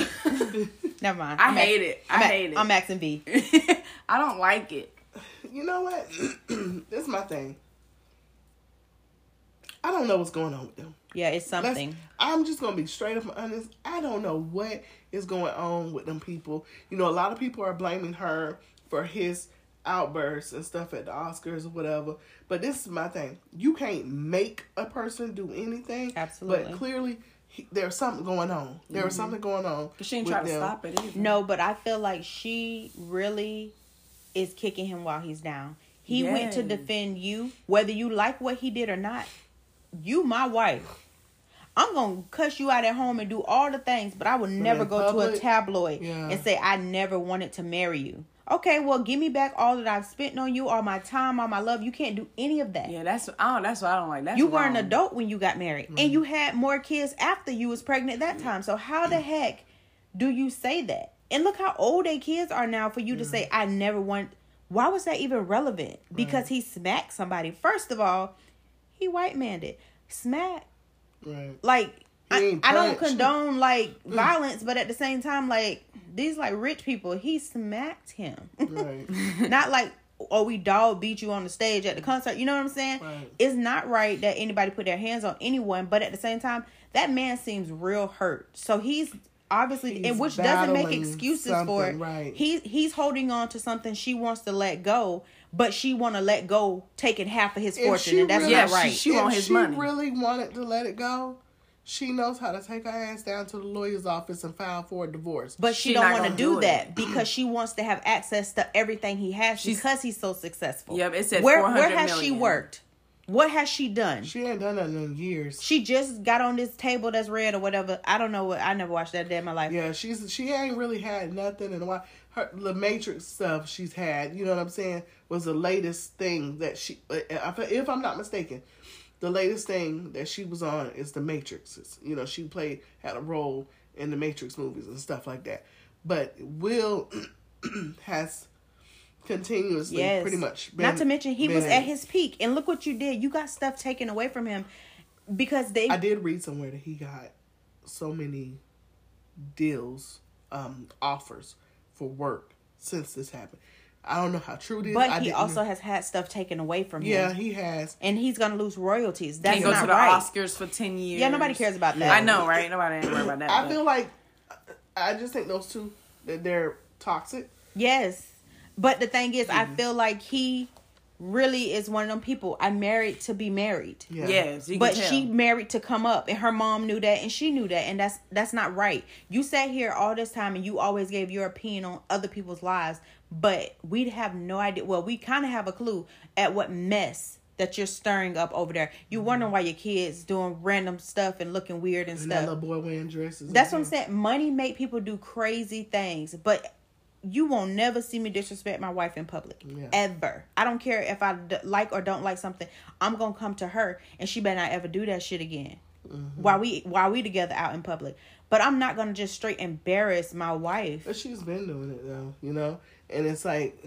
Never mind. I I'm hate ax- it. I I'm hate it. I'm Max and B. [LAUGHS] I don't like it. you know what? [CLEARS THROAT] this is my thing. I don't know what's going on with them. Yeah, it's Let's- something. I'm just gonna be straight up and honest. I don't know what is going on with them people. You know, a lot of people are blaming her for his outbursts and stuff at the Oscars or whatever. But this is my thing. You can't make a person do anything. Absolutely. But clearly, he, there's something going on. There was mm-hmm. something going on. Cause she ain't with trying to them. stop it either. No, but I feel like she really is kicking him while he's down. He went to defend you, whether you like what he did or not. You, my wife. I'm gonna cuss you out at home and do all the things, but I would never in go to a tabloid yeah. and say I never wanted to marry you. Okay, well, give me back all that I've spent on you, all my time, all my love. You can't do any of that. Yeah, that's I don't. That's what I don't like. That's you were an adult when you got married and mm-hmm. you had more kids after you was pregnant that mm-hmm. time so how the heck do you say that and look how old they kids are now for you to say i never want why was that even relevant because he smacked somebody first of all he white manned it smack Right. like He I, I don't condone like mm. violence but at the same time like these like rich people he smacked him Right. [LAUGHS] not like oh we dog beat you on the stage at the concert you know what i'm saying Right. it's not right that anybody put their hands on anyone but at the same time that man seems real hurt so he's obviously He's and which doesn't make excuses for it right. he he's holding on to something she wants to let go but she want to let go taking half of his If fortune and that's really- Yeah, not right she if want his she money. really wanted to let it go, she knows how to take her ass down to the lawyer's office and file for a divorce. But she, She don't want to do, do that [CLEARS THROAT] because she wants to have access to everything he has She's- because he's so successful. Yep, it said where where 400 has she worked? What has she done? she ain't done nothing in years. She just got on this table that's red or whatever. I don't know what. I never watched that day in my life. Yeah, she's she ain't really had nothing in a while. Her the Matrix stuff she's had, you know what I'm saying, was the latest thing that she, uh, if if I'm not mistaken, the latest thing that she was on is the Matrix. It's, you know, she played had a role in the Matrix movies and stuff like that. But Will [CLEARS THROAT] has continuously Yes. pretty much been, Not to mention he was at his peak, and look what you did. You got stuff taken away from him because they. I did read somewhere that he got so many deals, um, offers for work since this happened. I don't know how true it is. but I he didn't- also has had stuff taken away from him. yeah, he has. and he's gonna lose royalties. That's Can't go not to the right. Oscars for ten years. Yeah, nobody cares about that. I know, right? Nobody ain't worried about that. I but- feel like I just think those two that they're toxic. Yes. But the thing is, Mm-hmm. I feel like he really is one of them people. I married to be married. Yeah. yes, you But can tell. she married to come up and her mom knew that and she knew that and that's that's not right. You sat here all this time and you always gave your opinion on other people's lives, but we'd have no idea well, we kind of have a clue at what mess that you're stirring up over there. You mm-hmm. wonder why your kids doing random stuff and looking weird and And that stuff. little boy wearing dresses. That's what I'm saying. Money make people do crazy things, but you won't never see me disrespect my wife in public Yeah. ever. I don't care if I d- like or don't like something. I'm gonna come to her, and she better not ever do that shit again. Mm-hmm. While we while we together out in public, but I'm not gonna just straight embarrass my wife. But she's been doing it though, you know, and it's like,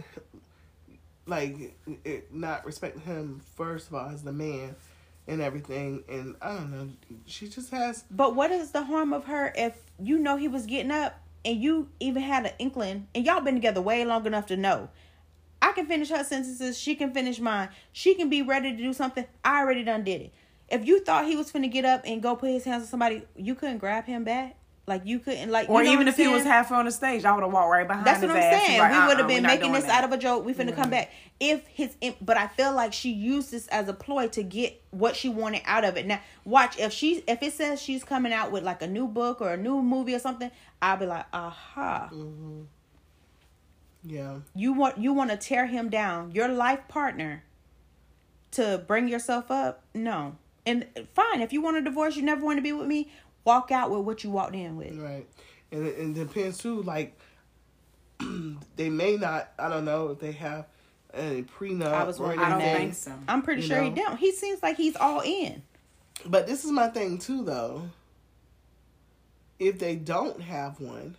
like it, not respecting him first of all as the man and everything, and I don't know. She just has. But what is the harm of her if you know he was getting up and you even had an inkling and y'all been together way long enough to know? I can finish her sentences, she can finish mine. She can be ready to do something. I already done did it. If you thought he was finna get up and go put his hands on somebody, you couldn't grab him back. Like you couldn't like or you know even if I'm he was saying? halfway on the stage, I would have walked right behind That's what I'm ass. saying. Like, we would uh-uh, have been making this that. out of a joke. We finna come mm-hmm. back. If his, but I feel like she used this as a ploy to get what she wanted out of it. Now, watch if she if it says she's coming out with like a new book or a new movie or something, I'll be like, aha. Mm-hmm. Yeah, You want you want to tear him down, your life partner, to bring yourself up? No, And fine, if you want a divorce, you never want to be with me. Walk out with what you walked in with. Right. And it, it depends too, like [CLEARS THROAT] they may not I don't know if they have a prenup I was or wondering I don't think so. I'm pretty You sure he don't. He seems like he's all in. But this is my thing too though. If they don't have one,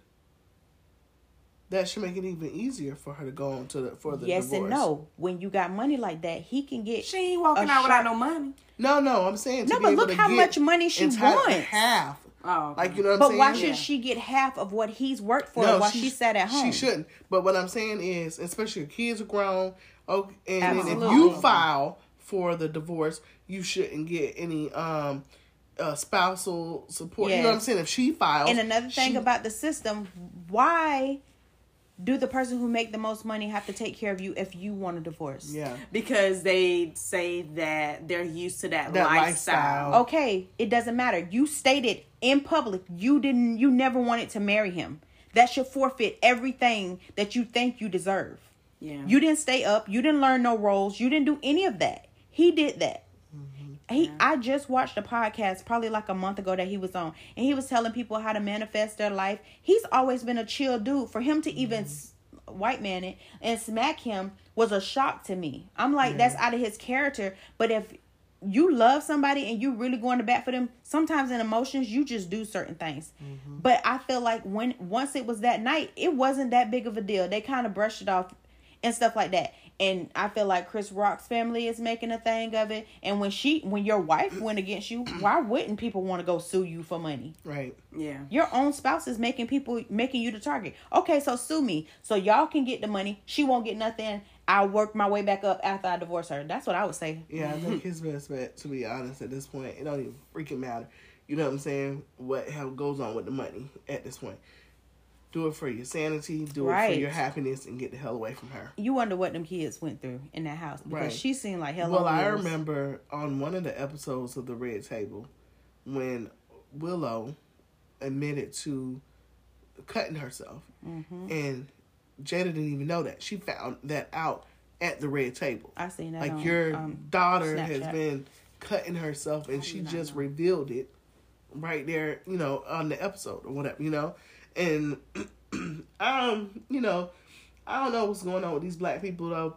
that should make it even easier for her to go on to the for the yes divorce. and no. When you got money like that, he can get. She ain't walking A out without no money. No, no, I'm saying to No, be but able look to how much money she entitled wants. Half. Oh. Like you know what I'm but saying? why should Yeah. she get half of what he's worked for while she, sat at home? She shouldn't. But what I'm saying is, especially your kids are grown, oh, and then if you file for the divorce, you shouldn't get any um uh, spousal support. You know what I'm saying? If she files, And another thing she- about the system, why do the person who make the most money have to take care of you if you want a divorce? yeah, because they say that they're used to that, That lifestyle. lifestyle. Okay, it doesn't matter. You stated in public you didn't you never wanted to marry him. That should forfeit everything that you think you deserve. Yeah. You didn't stay up, you didn't learn no roles, you didn't do any of that. He did that. He I just watched a podcast probably like a month ago that he was on and he was telling people how to manifest their life. He's always been a chill dude. For him to even mm-hmm. white man it and smack him was a shock to me. I'm like that's out of his character, but if you love somebody and you really going to bat for them, sometimes in emotions you just do certain things. Mm-hmm. But I feel like when once it was that night, it wasn't that big of a deal. They kind of brushed it off and stuff like that. And I feel like Chris Rock's family is making a thing of it. And when she, when your wife went against you, [CLEARS THROAT] why wouldn't people want to go sue you for money? right. Yeah. Your own spouse is making people making you the target. Okay, so sue me so y'all can get the money. She won't get nothing. I'll work my way back up after I divorce her. That's what I would say. Yeah, I think his best bet, to be honest, at this point, it don't even freaking matter. You know what I'm saying? What how goes on with the money at this point? Do it for your sanity, do it for your happiness, and get the hell away from her. You wonder what them kids went through in that house because Right. she seemed like hell. Well, I remember on one of the episodes of the Red Table when Willow admitted to cutting herself, Mm-hmm. and Jada didn't even know that. She found that out at the Red Table. I seen that. like on, your um, daughter has been cutting herself, and she just revealed it right there, you know, on the episode or whatever, you know, and [CLEARS THROAT] um, you know, I don't know what's going on with these black people though.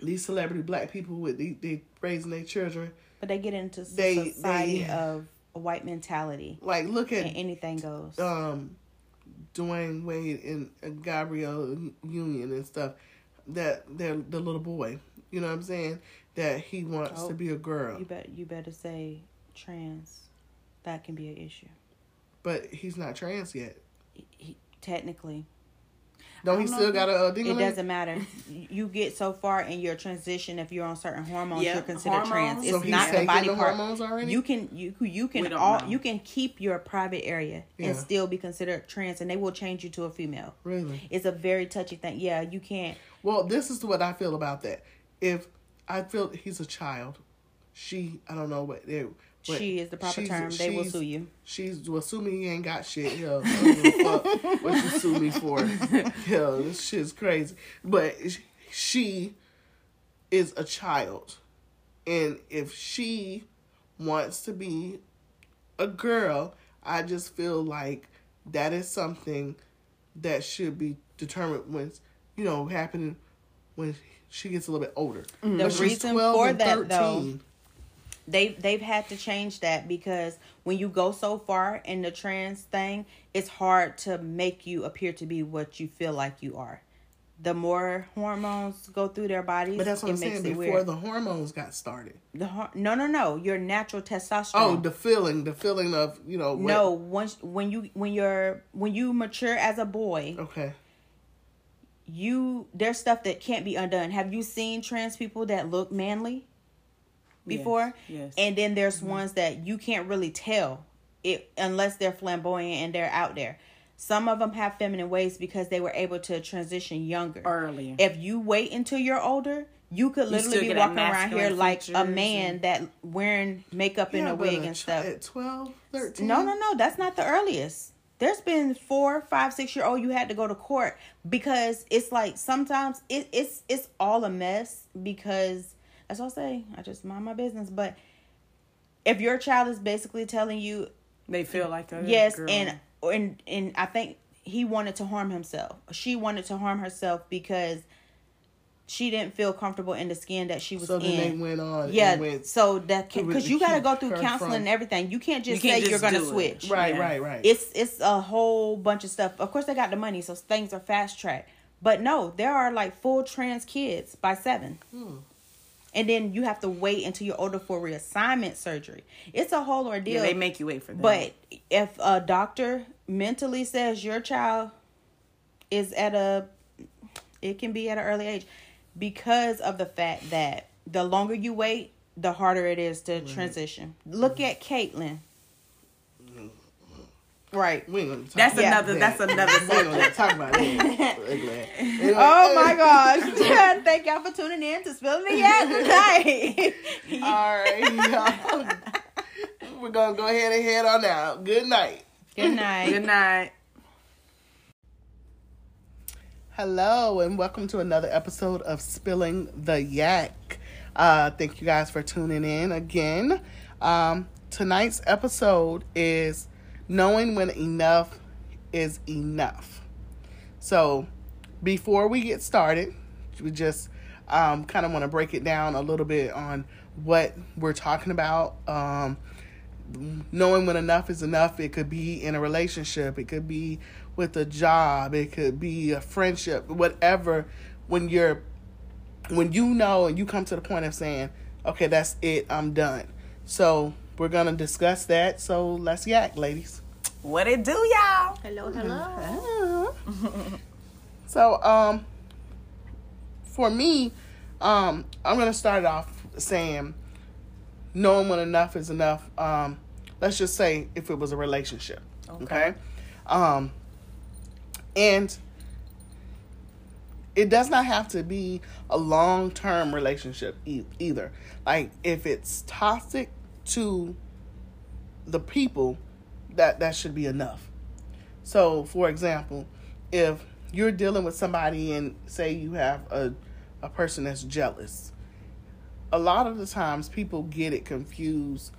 These celebrity black people with they, they raising their children. But they get into They- society they- of a white mentality Like look at anything goes. um Dwyane Wade and Gabrielle Union and stuff. That they're the little boy. You know what I'm saying? That he wants Oh, to be a girl. you bet you better say trans. That can be an issue. But he's not trans yet. He, he- technically, Don't he don't still got a uh, it doesn't matter. You get so far in your transition if you're on certain hormones, Yeah, you're considered trans. It's So not the body the part. hormones already? You can you you can all know. you can keep your private area Yeah. and still be considered trans, and they will change you to a female. Really? It's a very touchy thing. Yeah, you can't. Well, this is what I feel about that. If I feel he's a child, she I don't know what they. She is the proper term. They will sue you. She's well, sue me. He ain't got shit. Hell, I don't give a fuck [LAUGHS] what you sue me for. Hell, this shit's crazy. But she is a child, and if she wants to be a girl, I just feel like that is something that should be determined when you know happening when she gets a little bit older. Mm-hmm. The But she's reason 12 for that, though, 13. They they've had to change that because when you go so far in the trans thing, it's hard to make you appear to be what you feel like you are. The more hormones go through their bodies, But that's what it I'm saying. Before weird. the hormones got started. The hor- no, no, no. Your natural testosterone. Oh, the feeling, the feeling of you know. What, no. Once when you when you're when you mature as a boy, Okay. you there's stuff that can't be undone. Have you seen trans people that look manly before? yes. And then there's mm-hmm. ones that you can't really tell it unless they're flamboyant and they're out there. Some of them have feminine ways because they were able to transition younger. Earlier. If you wait until you're older, you could still literally be walking around here like a man and- that wearing makeup and Yeah, a but wig and ch- stuff. At 12, 13? No, no, no. That's not the earliest. There's been four, five, six year old you had to go to court because it's like sometimes it, it's it's all a mess because that's what I say. I just mind my business, but if your child is basically telling you They feel like a yes girl. and and and i think he wanted to harm himself she wanted to harm herself because she didn't feel comfortable in the skin that she was So then in they went on. yeah and went, so that because you got to go through counseling from- and everything you can't just You can't say you're gonna do it. switch right, Yeah. right, right. it's it's a whole bunch of stuff of course they got the money so things are fast tracked but no there are like full trans kids by seven Hmm. And then you have to wait until you're older for reassignment surgery it's a whole ordeal yeah, they make you wait for that. but if a doctor mentally says your child is at a, it can be at an early age, because of the fact that the longer you wait, the harder it is to transition. Look at Caitlyn. Right. we ain't gonna talk that's about another. that. That's another We ain't gonna talk about that. [LAUGHS] Anyway, Oh my gosh. [LAUGHS] [LAUGHS] Thank y'all for tuning in to Spilling the Yak tonight. All right, y'all. We're gonna go ahead and head on out. Good night. Good night. Good night. Hello, and welcome to another episode of Spilling the Yak. Uh, thank you guys for tuning in again. Um, tonight's episode is knowing when enough is enough. So, before we get started, we just um, kind of want to break it down a little bit on what we're talking about. Um, knowing when enough is enough it could be in a relationship it could be with a job it could be a friendship whatever when you're when you know and you come to the point of saying okay that's it i'm done so we're gonna discuss that so let's yak ladies What it do, y'all? Hello, hello. [LAUGHS] so um for me um i'm gonna start off saying knowing when enough is enough um let's just say if it was a relationship okay, um and it does not have to be a long-term relationship e- either like if it's toxic to the people that that should be enough so, for example, if you're dealing with somebody and say you have a a person that's jealous, a lot of the times people get it confused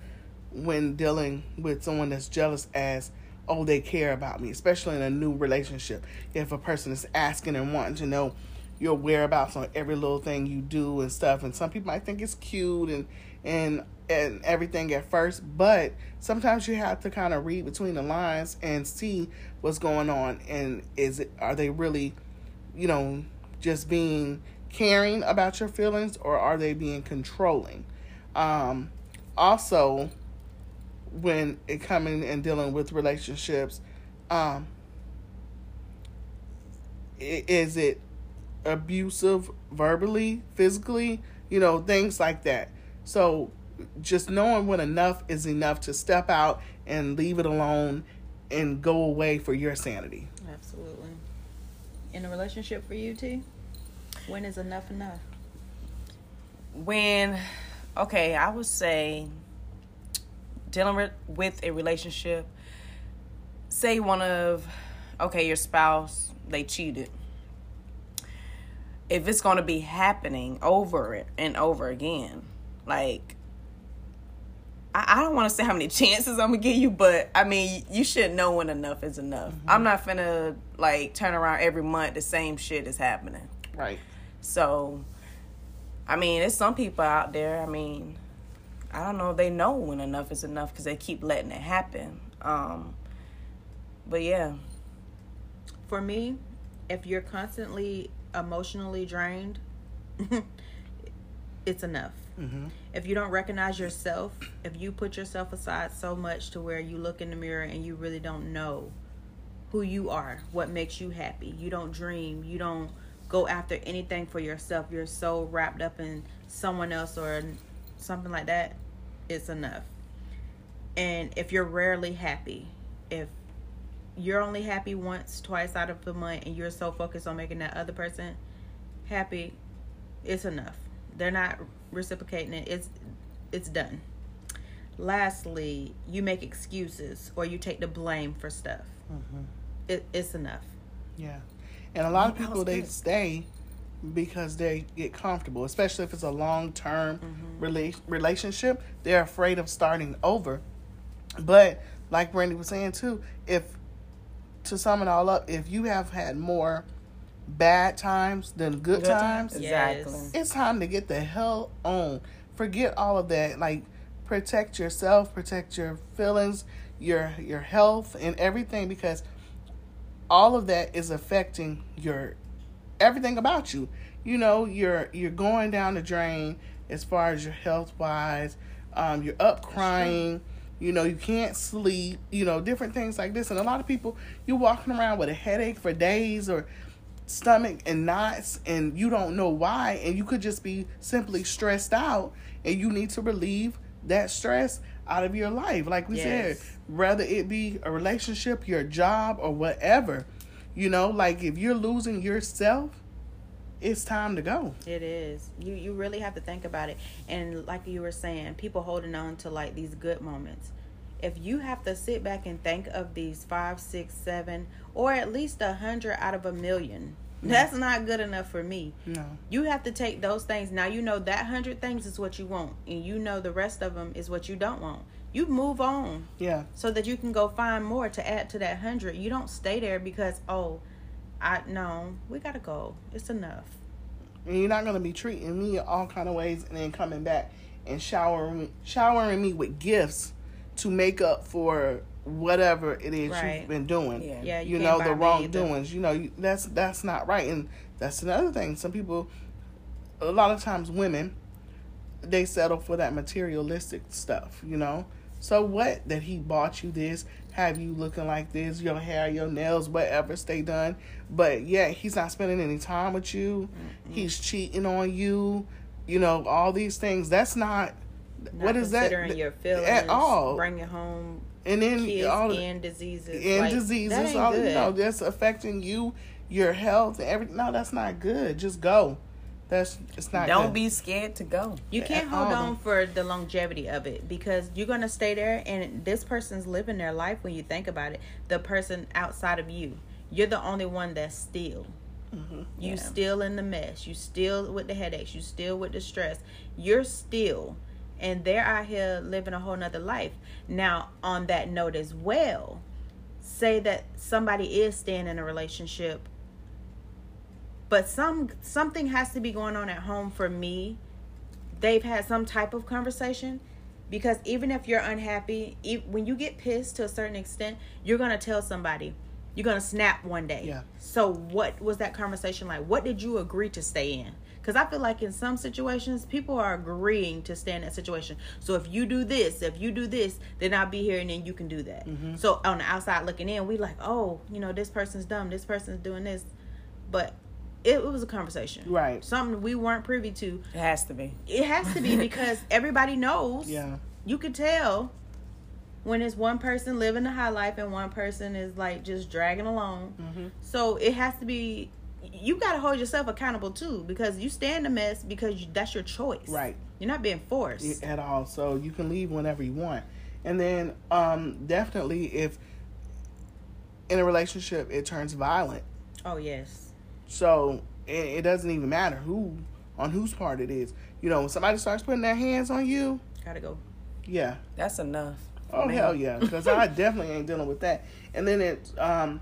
when dealing with someone that's jealous as oh they care about me, especially in a new relationship. If a person is asking and wanting to know your whereabouts on every little thing you do and stuff, and some people might think it's cute and and and everything at first, but sometimes you have to kind of read between the lines and see what's going on and is it are they really, you know, just being caring about your feelings or are they being controlling? Um also when it coming and dealing with relationships, um is it abusive verbally, physically, you know, things like that. So just knowing when enough is enough to step out and leave it alone and go away for your sanity. Absolutely. In a relationship for you, T? When is enough enough? when okay i would say dealing with, with a relationship say one of okay your spouse they cheated if it's going to be happening over and over again like I, I don't want to say how many [LAUGHS] chances i'm gonna give you but i mean you should know when enough is enough i'm not finna like turn around every month the same shit is happening Right. so, I mean, there's some people out there. I mean, I don't know if they know when enough is enough because they keep letting it happen. Um, but yeah, For me, if you're constantly emotionally drained, [LAUGHS] it's enough. Mm-hmm. If you don't recognize yourself, if you put yourself aside so much to where you look in the mirror and you really don't know who you are, what makes you happy, you don't dream, you don't go after anything for yourself, you're so wrapped up in someone else or something like that, it's enough. And if you're rarely happy, if you're only happy once, twice out of the month, and you're so focused on making that other person happy, it's enough. They're not reciprocating it. It's it's done. Lastly, you make excuses or you take the blame for stuff. It, it's enough. Yeah. And a lot of people they good. stay because they get comfortable, especially if it's a long term Mm-hmm. rela- relationship. They're afraid of starting over. But like Brandy was saying too, if to sum it all up, if you have had more bad times than good, Good times, times. Yes. Exactly. it's time to get the hell on. Forget all of that. Like protect yourself, protect your feelings, your your health and everything because all of that is affecting your everything about you. You know, you're you're going down the drain as far as your health wise. Um, you're up crying. You know, you can't sleep. You know, different things like this. And a lot of people, you're walking around with a headache for days or stomach and knots, and you don't know why. And you could just be simply stressed out, and you need to relieve that stress out of your life. Like we said, Yes. whether it be a relationship, your job, or whatever. You know, like if you're losing yourself, it's time to go. It is. You you really have to think about it. And like you were saying, people holding on to like these good moments. If you have to sit back and think of these five, six, seven, or at least a hundred out of a million, that's not good enough for me. No. You have to take those things. Now you know that hundred things is what you want, and you know the rest of them is what you don't want. You move on Yeah. so that you can go find more to add to that hundred. You don't stay there because oh, I no, we gotta go. It's enough. And you're not gonna be treating me all kind of ways and then coming back and showering showering me with gifts to make up for whatever it is Right. you've been doing. Yeah. Yeah, You, you, know the buy me either. wrongdoings. You know you, that's that's not right, and that's another thing. Some people, a lot of times, women, they settle for that materialistic stuff. You know. So what? That he bought you this, have you looking like this, your hair, your nails, whatever, stay done. But yeah, he's not spending any time with you. He's cheating on you. You know all these things. That's not. Not what is that considering your feelings at all? Bring it home and then kids all the- and diseases and Like, that diseases, ain't all you know, that's affecting you, your health, and everything. No, that's not good. Just go. That's it's not. Don't good. be scared to go. You can't hold on for the longevity of it because you're gonna stay there, and this person's living their life. When you think about it, the person outside of you, you're the only one that's still. Mm-hmm. You Yeah. still in the mess. You still with the headaches. You still with the stress. You're still, and they're out here living a whole nother life. Now, on that note as well, say that somebody is staying in a relationship, but some something has to be going on at home for me. They've had some type of conversation. Because even if you're unhappy, e- when you get pissed to a certain extent, you're gonna tell somebody. You're gonna snap one day. Yeah. So what was that conversation like? What did you agree to stay in? Because I feel like in some situations, people are agreeing to stay in that situation. So if you do this, if you do this, then I'll be here and then you can do that. Mm-hmm. So on the outside looking in, we like, oh, you know, this person's dumb, this person's doing this. But it, it was a conversation. Right. Something we weren't privy to. It has to be. It has to be [LAUGHS] because everybody knows. Yeah. You could tell when it's one person living the high life and one person is like just dragging along. Mm-hmm. So it has to be. You got to hold yourself accountable too because you stay in the mess because you, that's your choice. Right. You're not being forced. at all. So you can leave whenever you want. And then um definitely if in a relationship it turns violent. Oh yes. So it, it doesn't even matter who on whose part it is. You know, when somebody starts putting their hands on you, Gotta go. yeah. That's enough. for Oh me. hell yeah, because I [LAUGHS] definitely ain't dealing with that. And then it um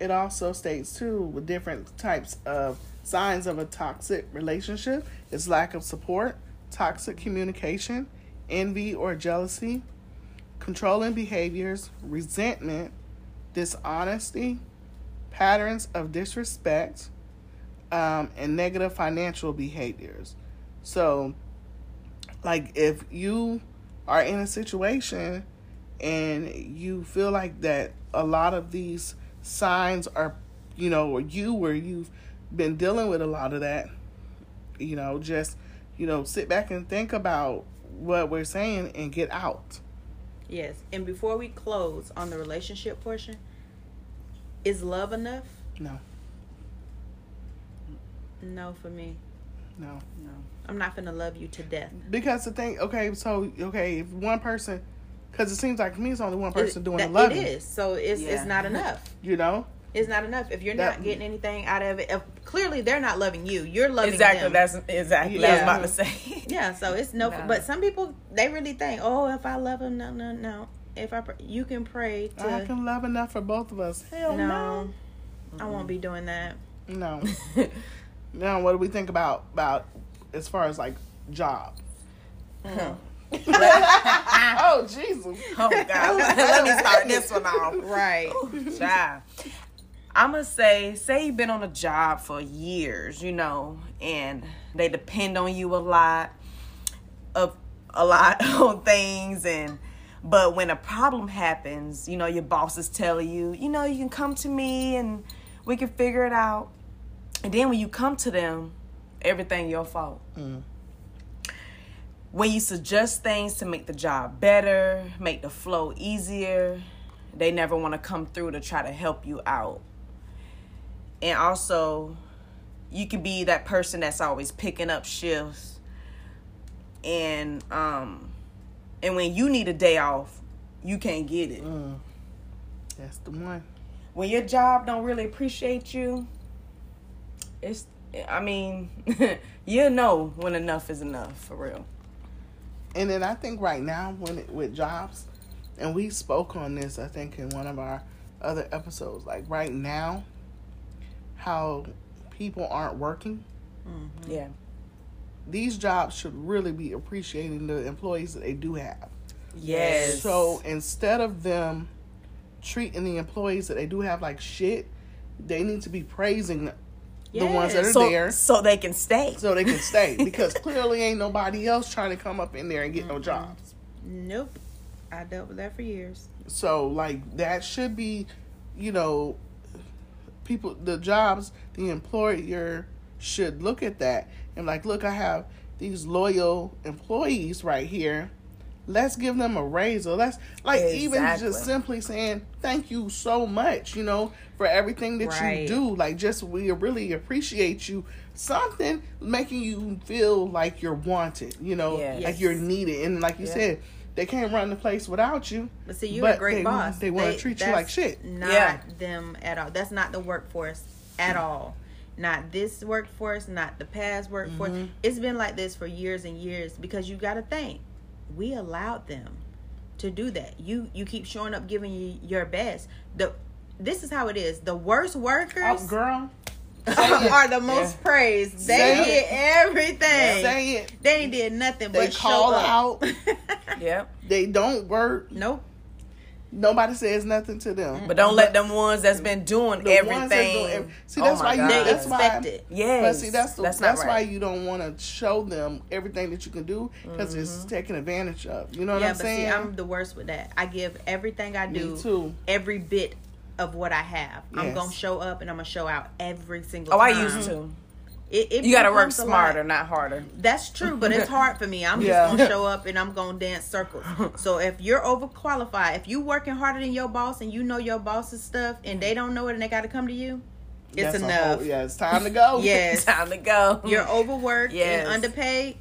it also states too with different types of signs of a toxic relationship is lack of support, toxic communication, envy or jealousy, controlling behaviors, resentment, dishonesty, patterns of disrespect, um, and negative financial behaviors. So, like if you are in a situation and you feel like that a lot of these signs are, you know, or you where you've been dealing with a lot of that, you know, just, you know, sit back and think about what we're saying and get out. Yes. And before we close on the relationship portion, is love enough? No, No, for me. no. No. I'm not gonna love you to death. Because the thing, okay, so, okay, if one person, because it seems like to me it's only one person It- doing that- the loving, It is. So it's Yeah. it's not enough. [LAUGHS] you know? It's not enough if you're That- not getting anything out of it. If, clearly, they're not loving you. You're loving them. Exactly. them. That's exactly what I was about to say. [LAUGHS] yeah. So it's no. No. But some people they really think, oh, if I love him, no, no, no. If I, pr- you can pray to. I can love enough for both of us. Hell no. no, I won't be doing that. No. [LAUGHS] now, what do we think about about as far as like job? [LAUGHS] oh Jesus! Oh God. [LAUGHS] Let me start this one off. Right. [LAUGHS] Child. I'm gonna say, say you've been on a job for years, you know, and they depend on you a lot of a lot on things, and but when a problem happens, you know, your bosses tell you, you know, you can come to me and we can figure it out, and then when you come to them, everything your fault. Mm. When you suggest things to make the job better, make the flow easier, they never want to come through to try to help you out. And also, you can be that person that's always picking up shifts and um and when you need a day off, you can't get it. That's the one. When your job don't really appreciate you, it's I mean, [LAUGHS] you know when enough is enough for real. And then I think right now, when it, with jobs, and we spoke on this, I think in one of our other episodes. Like right now, how people aren't working. Mm-hmm. Yeah. These jobs should really be appreciating the employees that they do have. Yes. So instead of them treating the employees that they do have like shit, they need to be praising the ones that are so, there so they can stay. so they can stay. [LAUGHS] because clearly ain't nobody else trying to come up in there and get no jobs. Nope. I dealt with that for years. So like that should be, you know, people the jobs the employer should look at that and like, look, I have these loyal employees right here. Let's give them a raise or let's like even just simply saying thank you so much, you know, for everything that Right. you do. Like just we really appreciate you. Something making you feel like you're wanted, you know, Yes. like you're needed. And like you Yeah. said, they can't run the place without you. But see, you're But a great they- boss. they wanna treat you like shit. Not Yeah. them at all. That's not the workforce at all. Not this workforce, not the past workforce. Mm-hmm. It's been like this for years and years because you got to think we allowed them to do that. You you keep showing up, giving you your best. The this is how it is. The worst workers Oh, girl, [LAUGHS] are the most praised. They Say did everything. say it. They ain't did nothing They but call show up. out. [LAUGHS] Yep. They don't work. nope. Nobody says nothing to them. But don't let them ones that's been doing The everything. ones that do every- see, Oh that's my why you. God. They expect why. it. Yes. But see, that's the, that's that's, not why you don't want to show them everything that you can do because it's mm-hmm. taken advantage of. You know what yeah, I'm but saying? see, I'm the worst with that. I give everything I Me do, too. every bit of what I have. I'm gonna show up and I'm gonna show out every single Oh, time. I used to. It, it You got to work becomes a lot. smarter, not harder. That's true, but it's [LAUGHS] hard for me. I'm Yeah. just gonna show up and I'm gonna dance circles. [LAUGHS] So if you're overqualified, if you're working harder than your boss and you know your boss's stuff and they don't know it and they got to come to you, it's That's enough. whole- yeah, it's time to go. [LAUGHS] Yes, Time to go. you're overworked Yes. and underpaid.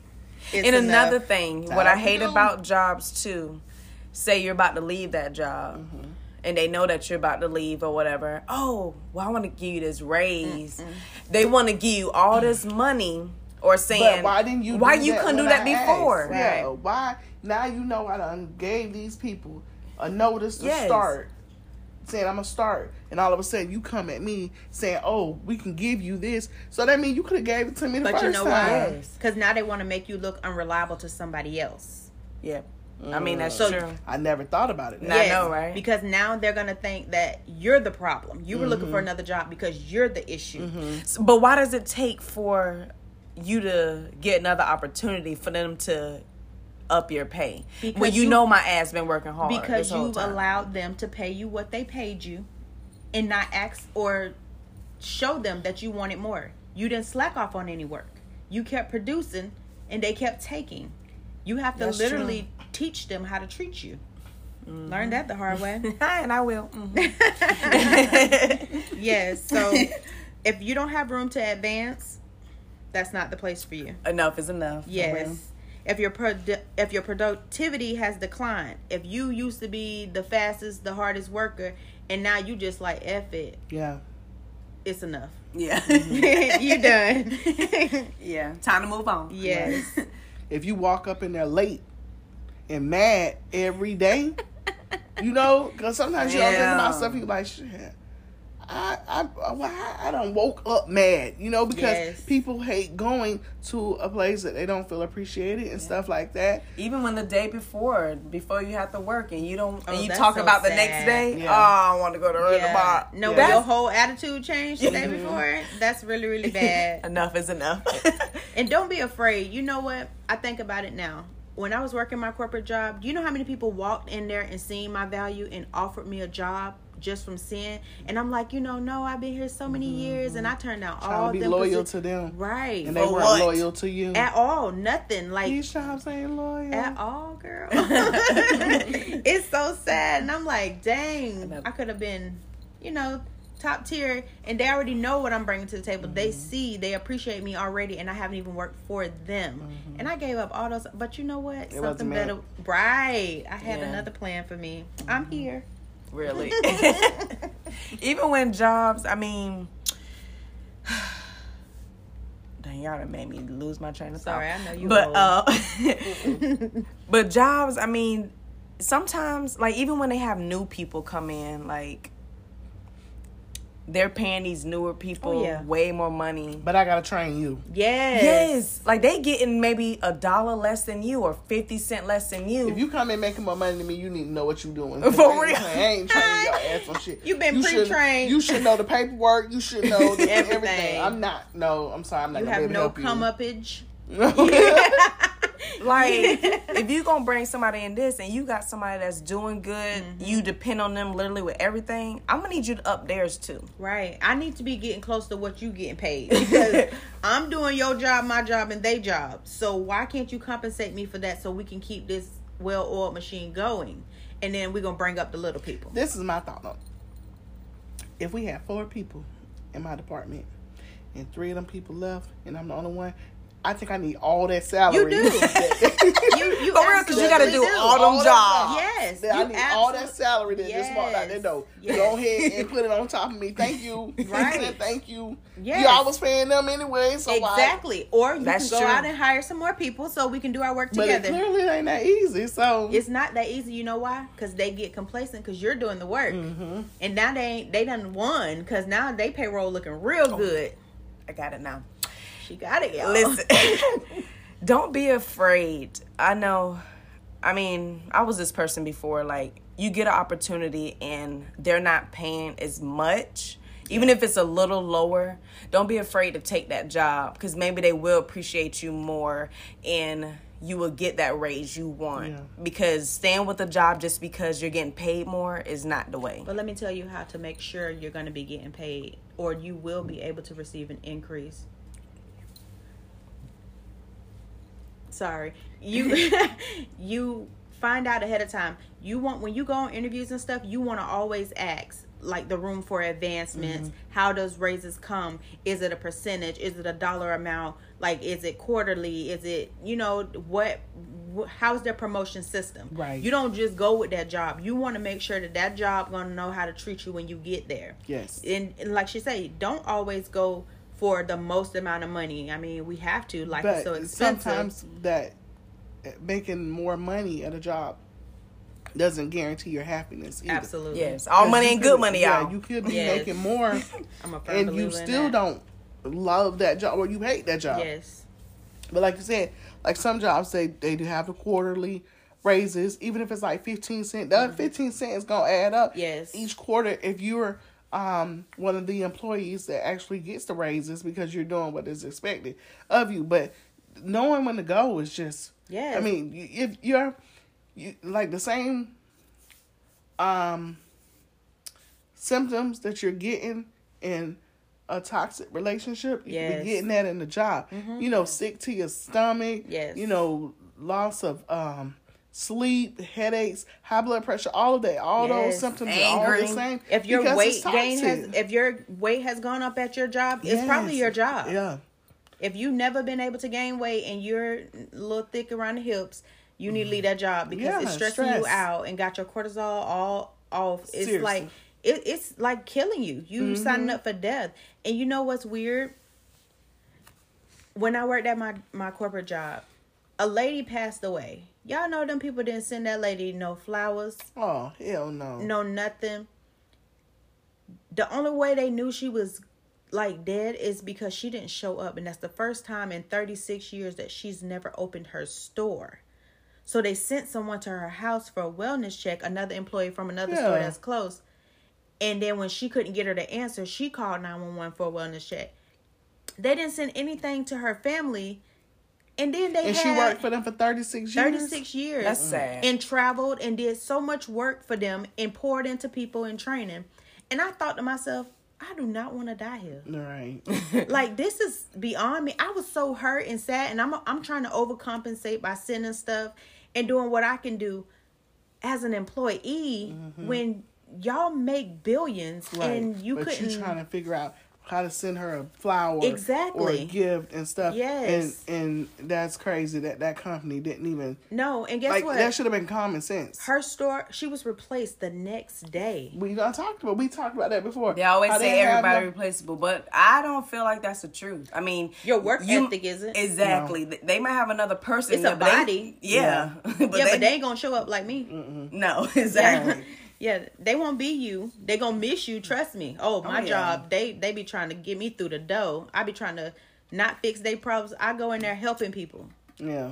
It's and enough. another thing, what I hate go. about jobs too, say you're about to leave that job, mm-hmm. And they know that you're about to leave or whatever. Oh, well, I want to give you this raise. They want to give you all this money, or saying, But why didn't you? Why do you that couldn't do that I asked? before? Yeah. Right. Why now? You know I done gave these people a notice to Yes. start, saying I'm gonna start, and all of a sudden you come at me saying, "Oh, we can give you this." So that means you could have gave it to me the But first you know time. why? Yes. Because now they want to make you look unreliable to somebody else. Yeah, I mean that's So- true. I never thought about it. Nah. I know, right? Because now they're gonna think that you're the problem. You were looking Mm-hmm. for another job because you're the issue. But why does it take for you to get another opportunity for them to up your pay Because when you, you- know my ass been working hard Because you've time. allowed them to pay you what they paid you, and not ask or show them that you wanted more. You didn't slack off on any work. You kept producing, and they kept taking. You have to That's literally teach them how to treat you. Mm-hmm. Learn that the hard way. [LAUGHS] and I will. [LAUGHS] Mhm. yes. So if you don't have room to advance, that's not the place for you. enough is enough. Yes. if your produ- if your productivity has declined, if you used to be the fastest, the hardest worker, and now you just like F it, Yeah. it's enough. Yeah. [LAUGHS] you done. yeah. Time to move on. yes. If you walk up in there late and mad every day, [LAUGHS] you know, because sometimes you don't think about stuff. You like, shit. I I I, I don't woke up mad, you know, because Yes. people hate going to a place that they don't feel appreciated and stuff like that. Even when the day before, before you have to work and you don't, Oh, and you talk so about the next day. Yeah. Oh, I want to go to the Yeah. bar. No, Yeah. your whole attitude changed the day mm-hmm. before. That's really, really bad. [LAUGHS] enough is enough. [LAUGHS] And don't be afraid. You know what? I think about it now. When I was working my corporate job, do you know how many people walked in there and seen my value and offered me a job just from seeing? And I'm like, you know, no, I've been here so many mm-hmm, years and mm-hmm. I turned down Trying all to be them loyal to them, Right. and they For weren't what? loyal to you. At all. Nothing. Like These jobs ain't loyal. at all, girl. [LAUGHS] [LAUGHS] it's so sad. And I'm like, dang, I could have been, you know, top tier. And they already know what I'm bringing to the table. They Mm-hmm. see, they appreciate me already, and I haven't even worked for them. And I gave up all those. But you know what? Mm-hmm. Something better. Right. I had Yeah. another plan for me. I'm here. really. [LAUGHS] [LAUGHS] Even when jobs, I mean, [SIGHS] dang, y'all done made me lose my train of thought. Sorry, I know you But uh, [LAUGHS] but jobs, I mean, sometimes like even when they have new people come in, like they're paying these newer people Oh, yeah. way more money. But I gotta train you. Yes. Yes, like they getting maybe a dollar less than you or fifty cent less than you. If you come in making more money than me, you need to know what you're doing. [LAUGHS] For real. I ain't training your ass on shit. [LAUGHS] You've been should- pre-trained. You should know the paperwork. You should know [LAUGHS] everything. Everything. I'm not. No, I'm sorry. I'm not You gonna be have able no to help you. come upage. Like [LAUGHS] if you gonna bring somebody in this and you got somebody that's doing good, Mm-hmm. you depend on them literally with everything. I'm gonna need you to up theirs too. Right. I need to be getting close to what you getting paid because [LAUGHS] I'm doing your job, my job, and they job. So why can't you compensate me for that so we can keep this well-oiled machine going? And then we're gonna bring up the little people. This is my thought on. it. If we had four people in my department and three of them people left, and I'm the only one, I think I need all that salary. You do. [LAUGHS] You, you For real, 'cause you gotta absolutely do all them that jobs. job. Yes, That I you need all that salary that this month out there Yes. though. Yes. Go ahead and [LAUGHS] put it on top of me. Thank you. Right. [LAUGHS] Thank you. Yes. You always paying them anyway, so why- Exactly. Or you That's can go true. out and hire some more people so we can do our work together. But it together. clearly ain't that easy. So it's not that easy. You know why? Because they get complacent because you're doing the work, Mm-hmm. and now they ain't they done won because now they payroll looking real good. I got it now. She got it, y'all. Listen, [LAUGHS] don't be afraid. I know. I mean, I was this person before. Like, you get an opportunity and they're not paying as much, even if it's a little lower. Don't be afraid to take that job because maybe they will appreciate you more and you will get that raise you want. Yeah. Because staying with a job just because you're getting paid more is not the way. But let me tell you how to make sure you're going to be getting paid or you will be able to receive an increase. Sorry. You [LAUGHS] [LAUGHS] you find out ahead of time. You want when you go on interviews and stuff, you want to always ask like the room for advancements. Mm-hmm. How does raises come? Is it a percentage? Is it a dollar amount? Like is it quarterly? Is it, you know, what wh- how's their promotion system? Right. You don't just go with that job. You want to make sure that that job going to know how to treat you when you get there. Yes. And, and like she said, don't always go for the most amount of money. I mean, we have to. Like it's but so expensive. sometimes that making more money at a job doesn't guarantee your happiness. Either. Absolutely. Yes, all money You ain't good money, yeah, y'all. You could be Yes. making more, [LAUGHS] I'm a and you still that. don't love that job or you hate that job. Yes. But like you said, like some jobs they they do have the quarterly raises, even if it's like fifteen cent. That fifteen cent is gonna add up. Mm-hmm. Yes. Each quarter, if you're um one of the employees that actually gets the raises because you're doing what is expected of you, but knowing when to go is just. yeah. I mean, if you're you like the same um symptoms that you're getting in a toxic relationship, Yes. be getting that in the job. You know, sick to your stomach. Yes. You know, loss of um sleep, headaches, high blood pressure, all of that, all those Yes. symptoms are all the same. If your weight gain has, if your weight has gone up at your job, it's probably your job. Yeah. If you've never been able to gain weight and you're a little thick around the hips, you need to leave that job because Yeah, it's stressing you out and got your cortisol all off. It's Seriously. like it, it's like killing you. You Mm-hmm. signing up for death. And you know what's weird? When I worked at my my corporate job, a lady passed away. Y'all know them people didn't send that lady no flowers, Oh hell no. no nothing. The only way they knew she was like dead is because she didn't show up, and that's the first time in 36 years that she's never opened her store. So they sent someone to her house for a wellness check, another employee from another store that's close. And then when she couldn't get her to answer, she called 911 for a wellness check. They didn't send anything to her family. And then they And had she worked for them for thirty six years. 36 years That's sad. and traveled and did so much work for them and poured into people in training. And I thought to myself, I do not want to die here. Right. [LAUGHS] like this is beyond me. I was so hurt and sad, and I'm I'm trying to overcompensate by sending stuff and doing what I can do as an employee when y'all make billions Mm-hmm. Right. and you but couldn't. you trying to figure out how to send her a flower or Exactly. a gift and stuff. Yes. And and that's crazy that that company didn't even no, and guess like what? that should have been common sense. Her store, she was replaced the next day. we done talked about we talked about that before. They always How say have everybody no- replaceable, but I don't feel like that's the truth. I mean, Your work ethic isn't. exactly. Th- They might have another person. It's a there, but they- body. yeah, [LAUGHS] but yeah, they, but they ain't gonna show up like me. no [LAUGHS] exactly. Yeah, they won't be you. They gonna miss you. Trust me. Oh, oh, my yeah. job. They they be trying to get me through the dough. I be trying to not fix their problems. I go in there helping people. Yeah.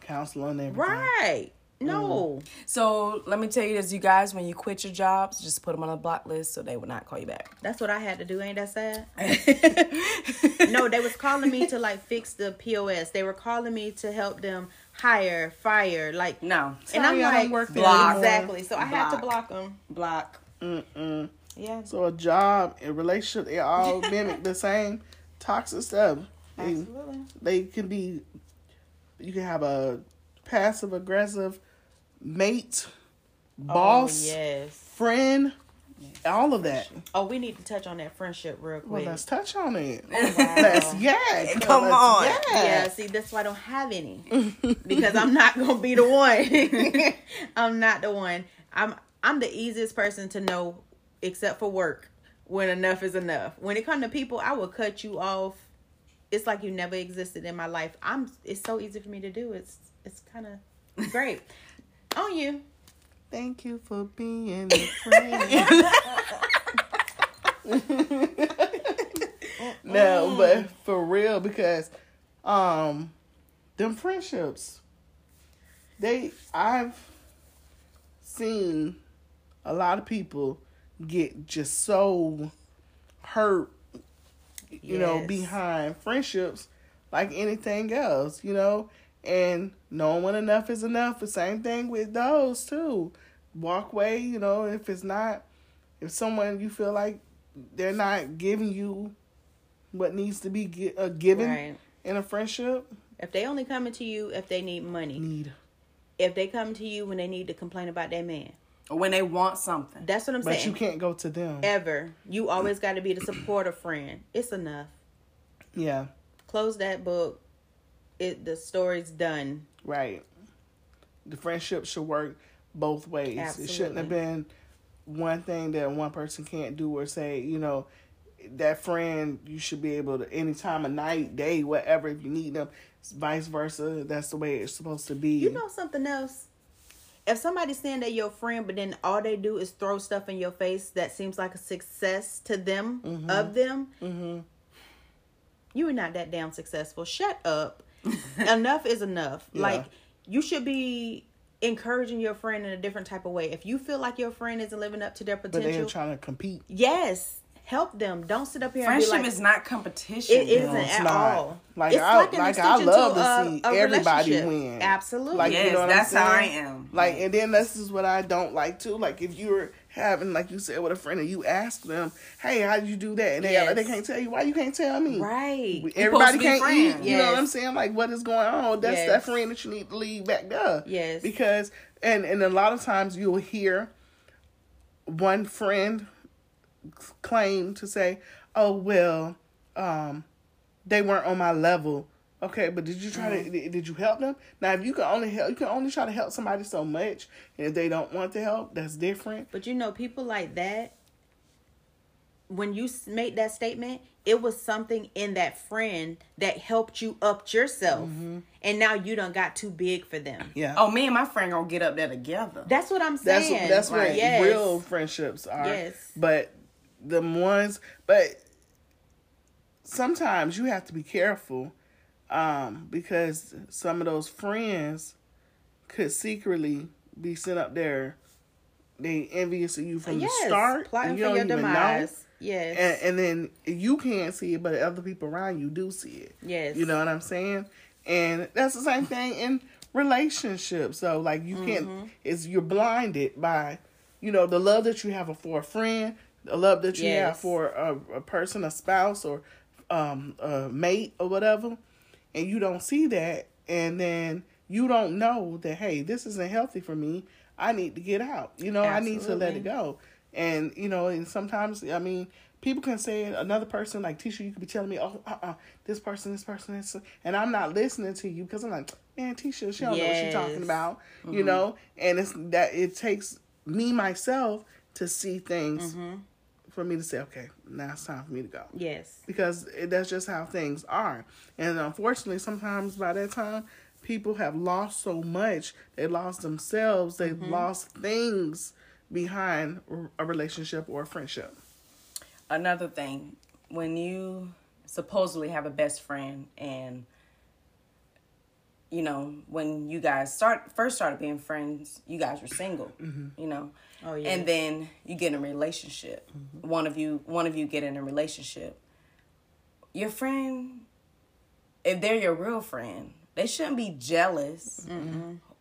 Counseling and everything. Right. No. Mm. So let me tell you this, you guys. When you quit your jobs, just put them on a block list so they will not call you back. That's what I had to do. Ain't that sad? [LAUGHS] no, they was calling me to like fix the POS. They were calling me to help them hire, fire, like No, And I'm Sorry, I don't like, work there Block. exactly. So I had to Block. block them. block. Mm-mm. Yeah. So a job and relationship, they all [LAUGHS] mimic the same toxic stuff. They, Absolutely. they can be, you can have a passive aggressive mate, oh, boss, Oh, yes. friend, all of that. Oh, we need to touch on that friendship real quick. Well, let's touch on it. [LAUGHS] Oh, wow. Let's yeah. [LAUGHS] Come let's on. yak. Yeah, see, that's why I don't have any [LAUGHS] because I'm not gonna be the one. I'm not the one. I'm I'm the easiest person to know, except for work, when enough is enough. When it comes to people, I will cut you off. It's like you never existed in my life. I'm. It's so easy for me to do. It's it's kind of great. On you. Thank you for being a friend. [LAUGHS] [LAUGHS] no, but for real, because um, them friendships, they I've seen a lot of people get just so hurt, you know, behind friendships like anything else, you know. And knowing when enough is enough. The same thing with those too. Walk away, you know, if it's not, if someone you feel like they're not giving you what needs to be gi- uh, given Right. in a friendship, If they only coming to you if they need money, need. if they come to you when they need to complain about their man, Or when they want something. that's what I'm But saying. But you can't go to them. ever. You always got to be the supportive friend. It's enough. Yeah, Close that book. It the story's done. right. The friendship should work both ways. It shouldn't have been one thing that one person can't do or say, you know, that friend you should be able to any time of night, day, whatever if you need them. Vice versa. That's the way it's supposed to be. You know something else? If somebody's saying they're your friend, but then all they do is throw stuff in your face that seems like a success to them Mm-hmm. of them, you are not that damn successful. Shut up. [LAUGHS] enough is enough. Yeah. Like you should be encouraging your friend in a different type of way. If you feel like your friend isn't living up to their potential, but potential, they're trying to compete. yes, help them. Don't sit up here and Friendship be like, is not competition. It isn't it's at not. all. Like, it's I- like an like, I love to, to a, see a everybody relationship. win. Absolutely. Like, you know what I'm that's how I saying? am. Like, and then this is what I don't like too. Like, if you're having, like you said, with a friend and you ask them, "Hey, how did you do that?" and they Yes. they can't tell you. Why you can't tell me? right. Everybody can't friends. eat. You know what I'm saying? Like, what is going on? That's Yes. that friend that you need to leave back there. Yes. Because and and a lot of times you'll hear one friend claim to say, "Oh well, um, they weren't on my level. Okay, but did you try Mm-hmm. to did you help them? Now if you can only help you can only try to help somebody so much and if they don't want to help, that's different. But you know, people like that, when you s- made that statement, it was something in that friend that helped you up yourself. And now you done got too big for them. Yeah. Oh, me and my friend gonna get up there together. That's what I'm that's saying. that's what Yes. real friendships are. Yes. But the ones but sometimes you have to be careful um because some of those friends could secretly be sent up there they envious of you from yes. the start Plotting you for your even know demise. Yes. and, and then you can't see it, but other people around you do see it. Yes. You know what I'm saying? And that's the same thing in relationships. So like you Mm-hmm. can't is you're blinded by, you know, the love that you have for a friend, the love that you have for a, a person, a spouse or um a mate or whatever, and you don't see that and then you don't know that hey, this isn't healthy for me. I need to get out. You know, I need to let it go. And you know, and sometimes I mean, people can say another person like Tisha, you could be telling me, oh, uh, uh this person, this person, this, and I'm not listening to you because I'm like, man, Tisha, she don't know what she's talking Yes. about, you know. And it's that it takes me myself to see things for me to say, okay, now it's time for me to go yes. because it, that's just how things are. And unfortunately, sometimes by that time, people have lost so much. They lost themselves. They Mm-hmm. lost things behind a relationship or a friendship. Another thing, when you supposedly have a best friend and you know, when you guys start first started being friends, you guys were single, you know. Oh, yes. And then you get in a relationship. Mm-hmm. One of you one of you get in a relationship. Your friend if they're your real friend, they shouldn't be jealous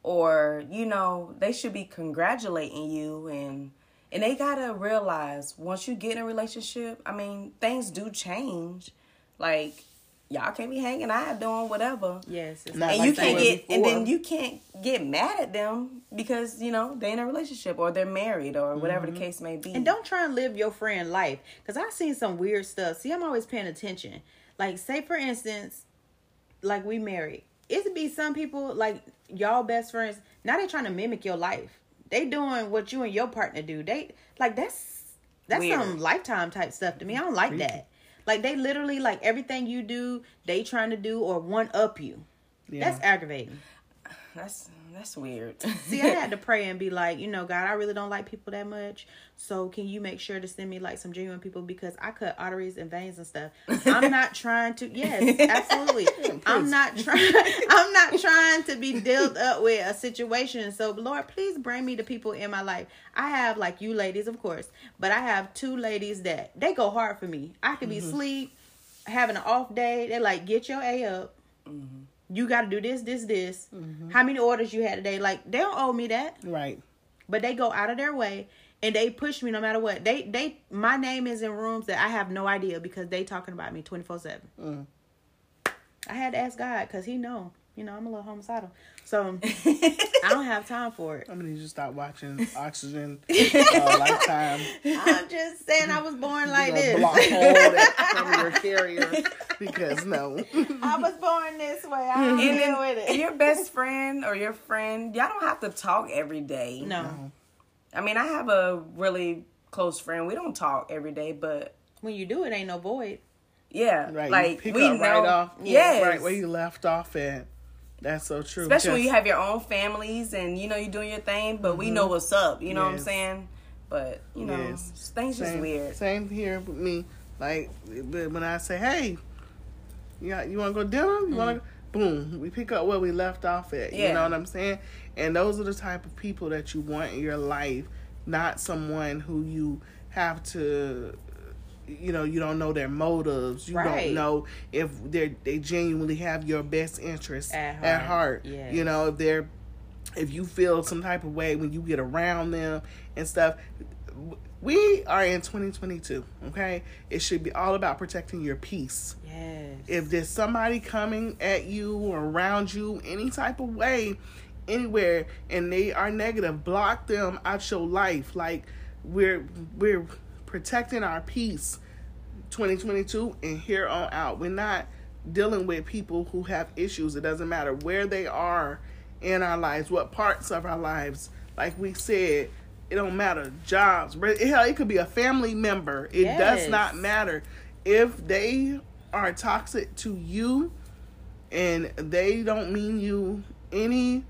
or you know they should be congratulating you and and they gotta realize once you get in a relationship i mean things do change like y'all can't be hanging out doing whatever Yes. It's Not and like you can't were get and then you can't get mad at them because you know they're in a relationship or they're married or whatever the mm-hmm. case may be And don't try and live your friend life. Cause I've seen some weird stuff. See, I'm always paying attention. Like, say for instance, like we married. It'd be some people like y'all best friends. Now they're trying to mimic your life. They doing what you and your partner do. They like that's that's Weird. some lifetime type stuff to me. I don't like that. Like they literally like everything you do, they trying to do or one up you. Yeah. That's aggravating. that's that's weird See, I had to [LAUGHS] pray and be like, you know, God, I really don't like people that much. So can you make sure to send me like some genuine people because I cut arteries and veins and stuff. I'm [LAUGHS] not trying to. Yes, absolutely. [LAUGHS] I'm not trying. I'm not trying to be dealt up with a situation. So Lord, please bring me the people in my life. I have like you ladies, of course, but I have two ladies that they go hard for me. I could be mm-hmm. sleep, having an off day. They're like, get your a up mm-hmm. You got to do this, this, this. Mm-hmm. How many orders you had today? Like they don't owe me that, Right. but they go out of their way and they push me no matter what. They they my name is in rooms that I have no idea because they talking about me twenty four seven. Mm. I had to ask God because He know. You know I'm a little homicidal, so I don't have time for it. I'm gonna need you to stop watching [LAUGHS] Oxygen uh, Lifetime. I'm just saying I was born like You know, this. block hole that [LAUGHS] from your carrier because no. I was born this way. I don't and deal with it. your best friend or your friend y'all don't have to talk every day No, i mean i have a really close friend we don't talk every day but when you do it, ain't no void. yeah Right. like you pick we up know right off. yes. Right where you left off at. That's so true. especially when you have your own families and you know you're doing your thing but we mm-hmm. know what's up you know what i'm saying but you know Yes. things just weird Same here with me. Like when I say, "Hey, you got, you want to go dinner? You want to?" Mm-hmm. Boom, we pick up where we left off at. You know what I'm saying? And those are the type of people that you want in your life, not someone who you have to. You know, you don't know their motives. You Right. don't know if they they genuinely have your best interests At at heart. heart. Yes. You know, if they're if you feel some type of way when you get around them and stuff we are in 2022 okay it should be all about protecting your peace Yes. if there's somebody coming at you or around you any type of way anywhere and they are negative block them out your life like we're we're protecting our peace 2022 and here on out we're not dealing with people who have issues. It doesn't matter where they are in our lives, what parts of our lives. Like we said, it don't matter. Jobs, hell, it could be a family member. It does not matter if they are toxic to you and they don't mean you any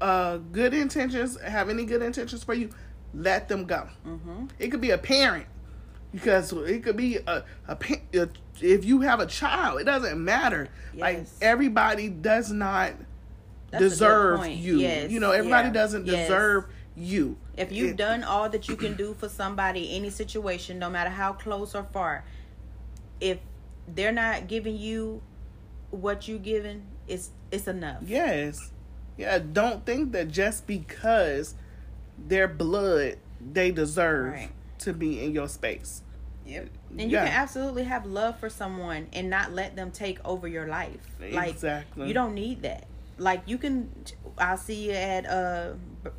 uh good intentions have any good intentions for you let them go Mm-hmm. it could be a parent because it could be a, a, a if you have a child it doesn't matter like everybody does not That's deserve you Yes. you know everybody Yeah. doesn't Yes. deserve you If you've It- done all that you can do for somebody, any situation, no matter how close or far, if they're not giving you what you given, it's it's enough. Yes. Yeah, don't think that just because their blood they deserve Right. To be in your space. Yep. And you Yeah. can absolutely have love for someone and not let them take over your life. Like Exactly. you don't need that. Like you can I'll see you at uh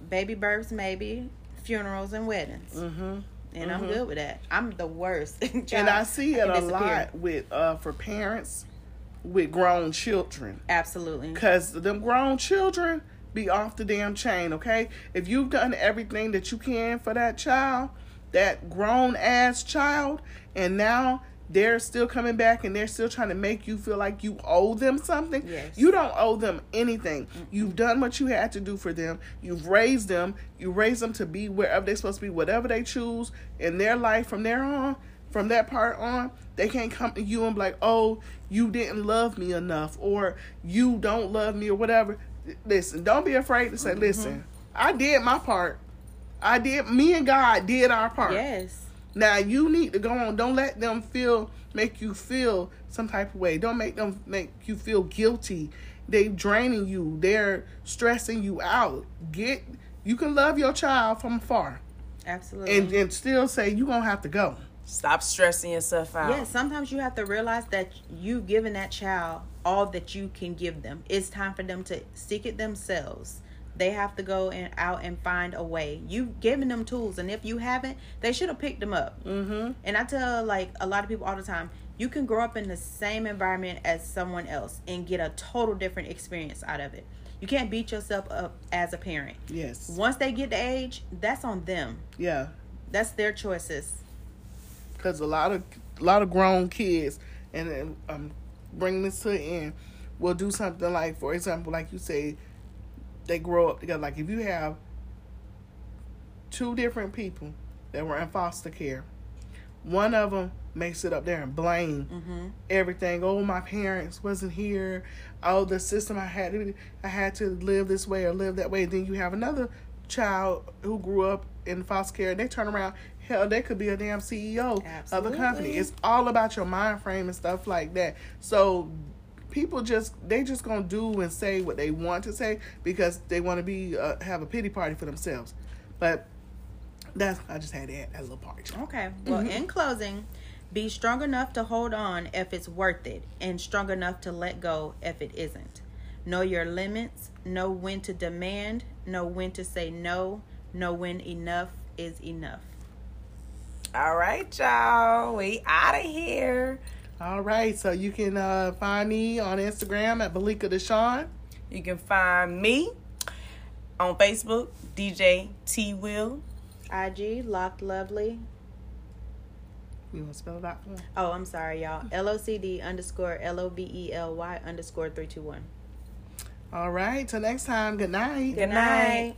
baby births maybe, funerals and weddings. hmm And I'm good with that. I'm the worst. [LAUGHS] And I see it can a disappear. lot with uh for parents with grown children. Absolutely. Cause them grown children be off the damn chain, okay? If you've done everything that you can for that child, that grown ass child, and now they're still coming back and they're still trying to make you feel like you owe them something. Yes. You don't owe them anything. You've done what you had to do for them. You've raised them. You raised them to be wherever they're supposed to be, whatever they choose in their life from there on. From that part on, they can't come to you and be like, "Oh, you didn't love me enough," or "You don't love me," or whatever. Listen, don't be afraid to say, mm-hmm. "Listen, I did my part. I did. Me and God did our part." Yes. Now you need to go on. Don't let them feel make you feel some type of way. Don't make them make you feel guilty. They draining you. They're stressing you out. Get you can love your child from afar Absolutely. and and still say you gonna have to go. Stop stressing yourself out. Yeah, sometimes you have to realize that you've given that child all that you can give them. It's time for them to seek it themselves. They have to go and out and find a way. You've given them tools, and if you haven't, they should have picked them up. Mm-hmm. And I tell like a lot of people all the time, you can grow up in the same environment as someone else and get a total different experience out of it. You can't beat yourself up as a parent. Yes. Once they get the age, that's on them. Yeah. That's their choices. Because a lot of a lot of grown kids, and then um, bring this to the end, will do something like, for example, like you say, they grow up together. Like if you have two different people that were in foster care, one of them may sit up there and blame mm-hmm. everything. Oh, my parents wasn't here. Oh, the system I had, to- I had to live this way or live that way. Then you have another child who grew up in foster care. And they turn around. Hell, they could be a damn CEO of a company. It's all about your mind frame and stuff like that. So people just they just gonna do and say what they want to say because they want to be uh, have a pity party for themselves. But that's I just had to add that little part. Okay. Well, in closing, be strong enough to hold on if it's worth it, and strong enough to let go if it isn't. Know your limits, know when to demand, know when to say no, know when enough is enough. All right, y'all. We out of here. All right, so you can uh, find me on Instagram at Balika Deshawn. You can find me on Facebook, DJ T Will. IG, locked lovely. You want to spell it out for me? Oh, I'm sorry, y'all. L O C D underscore L O V E L Y underscore 321. All right, till next time. Good night. Good night.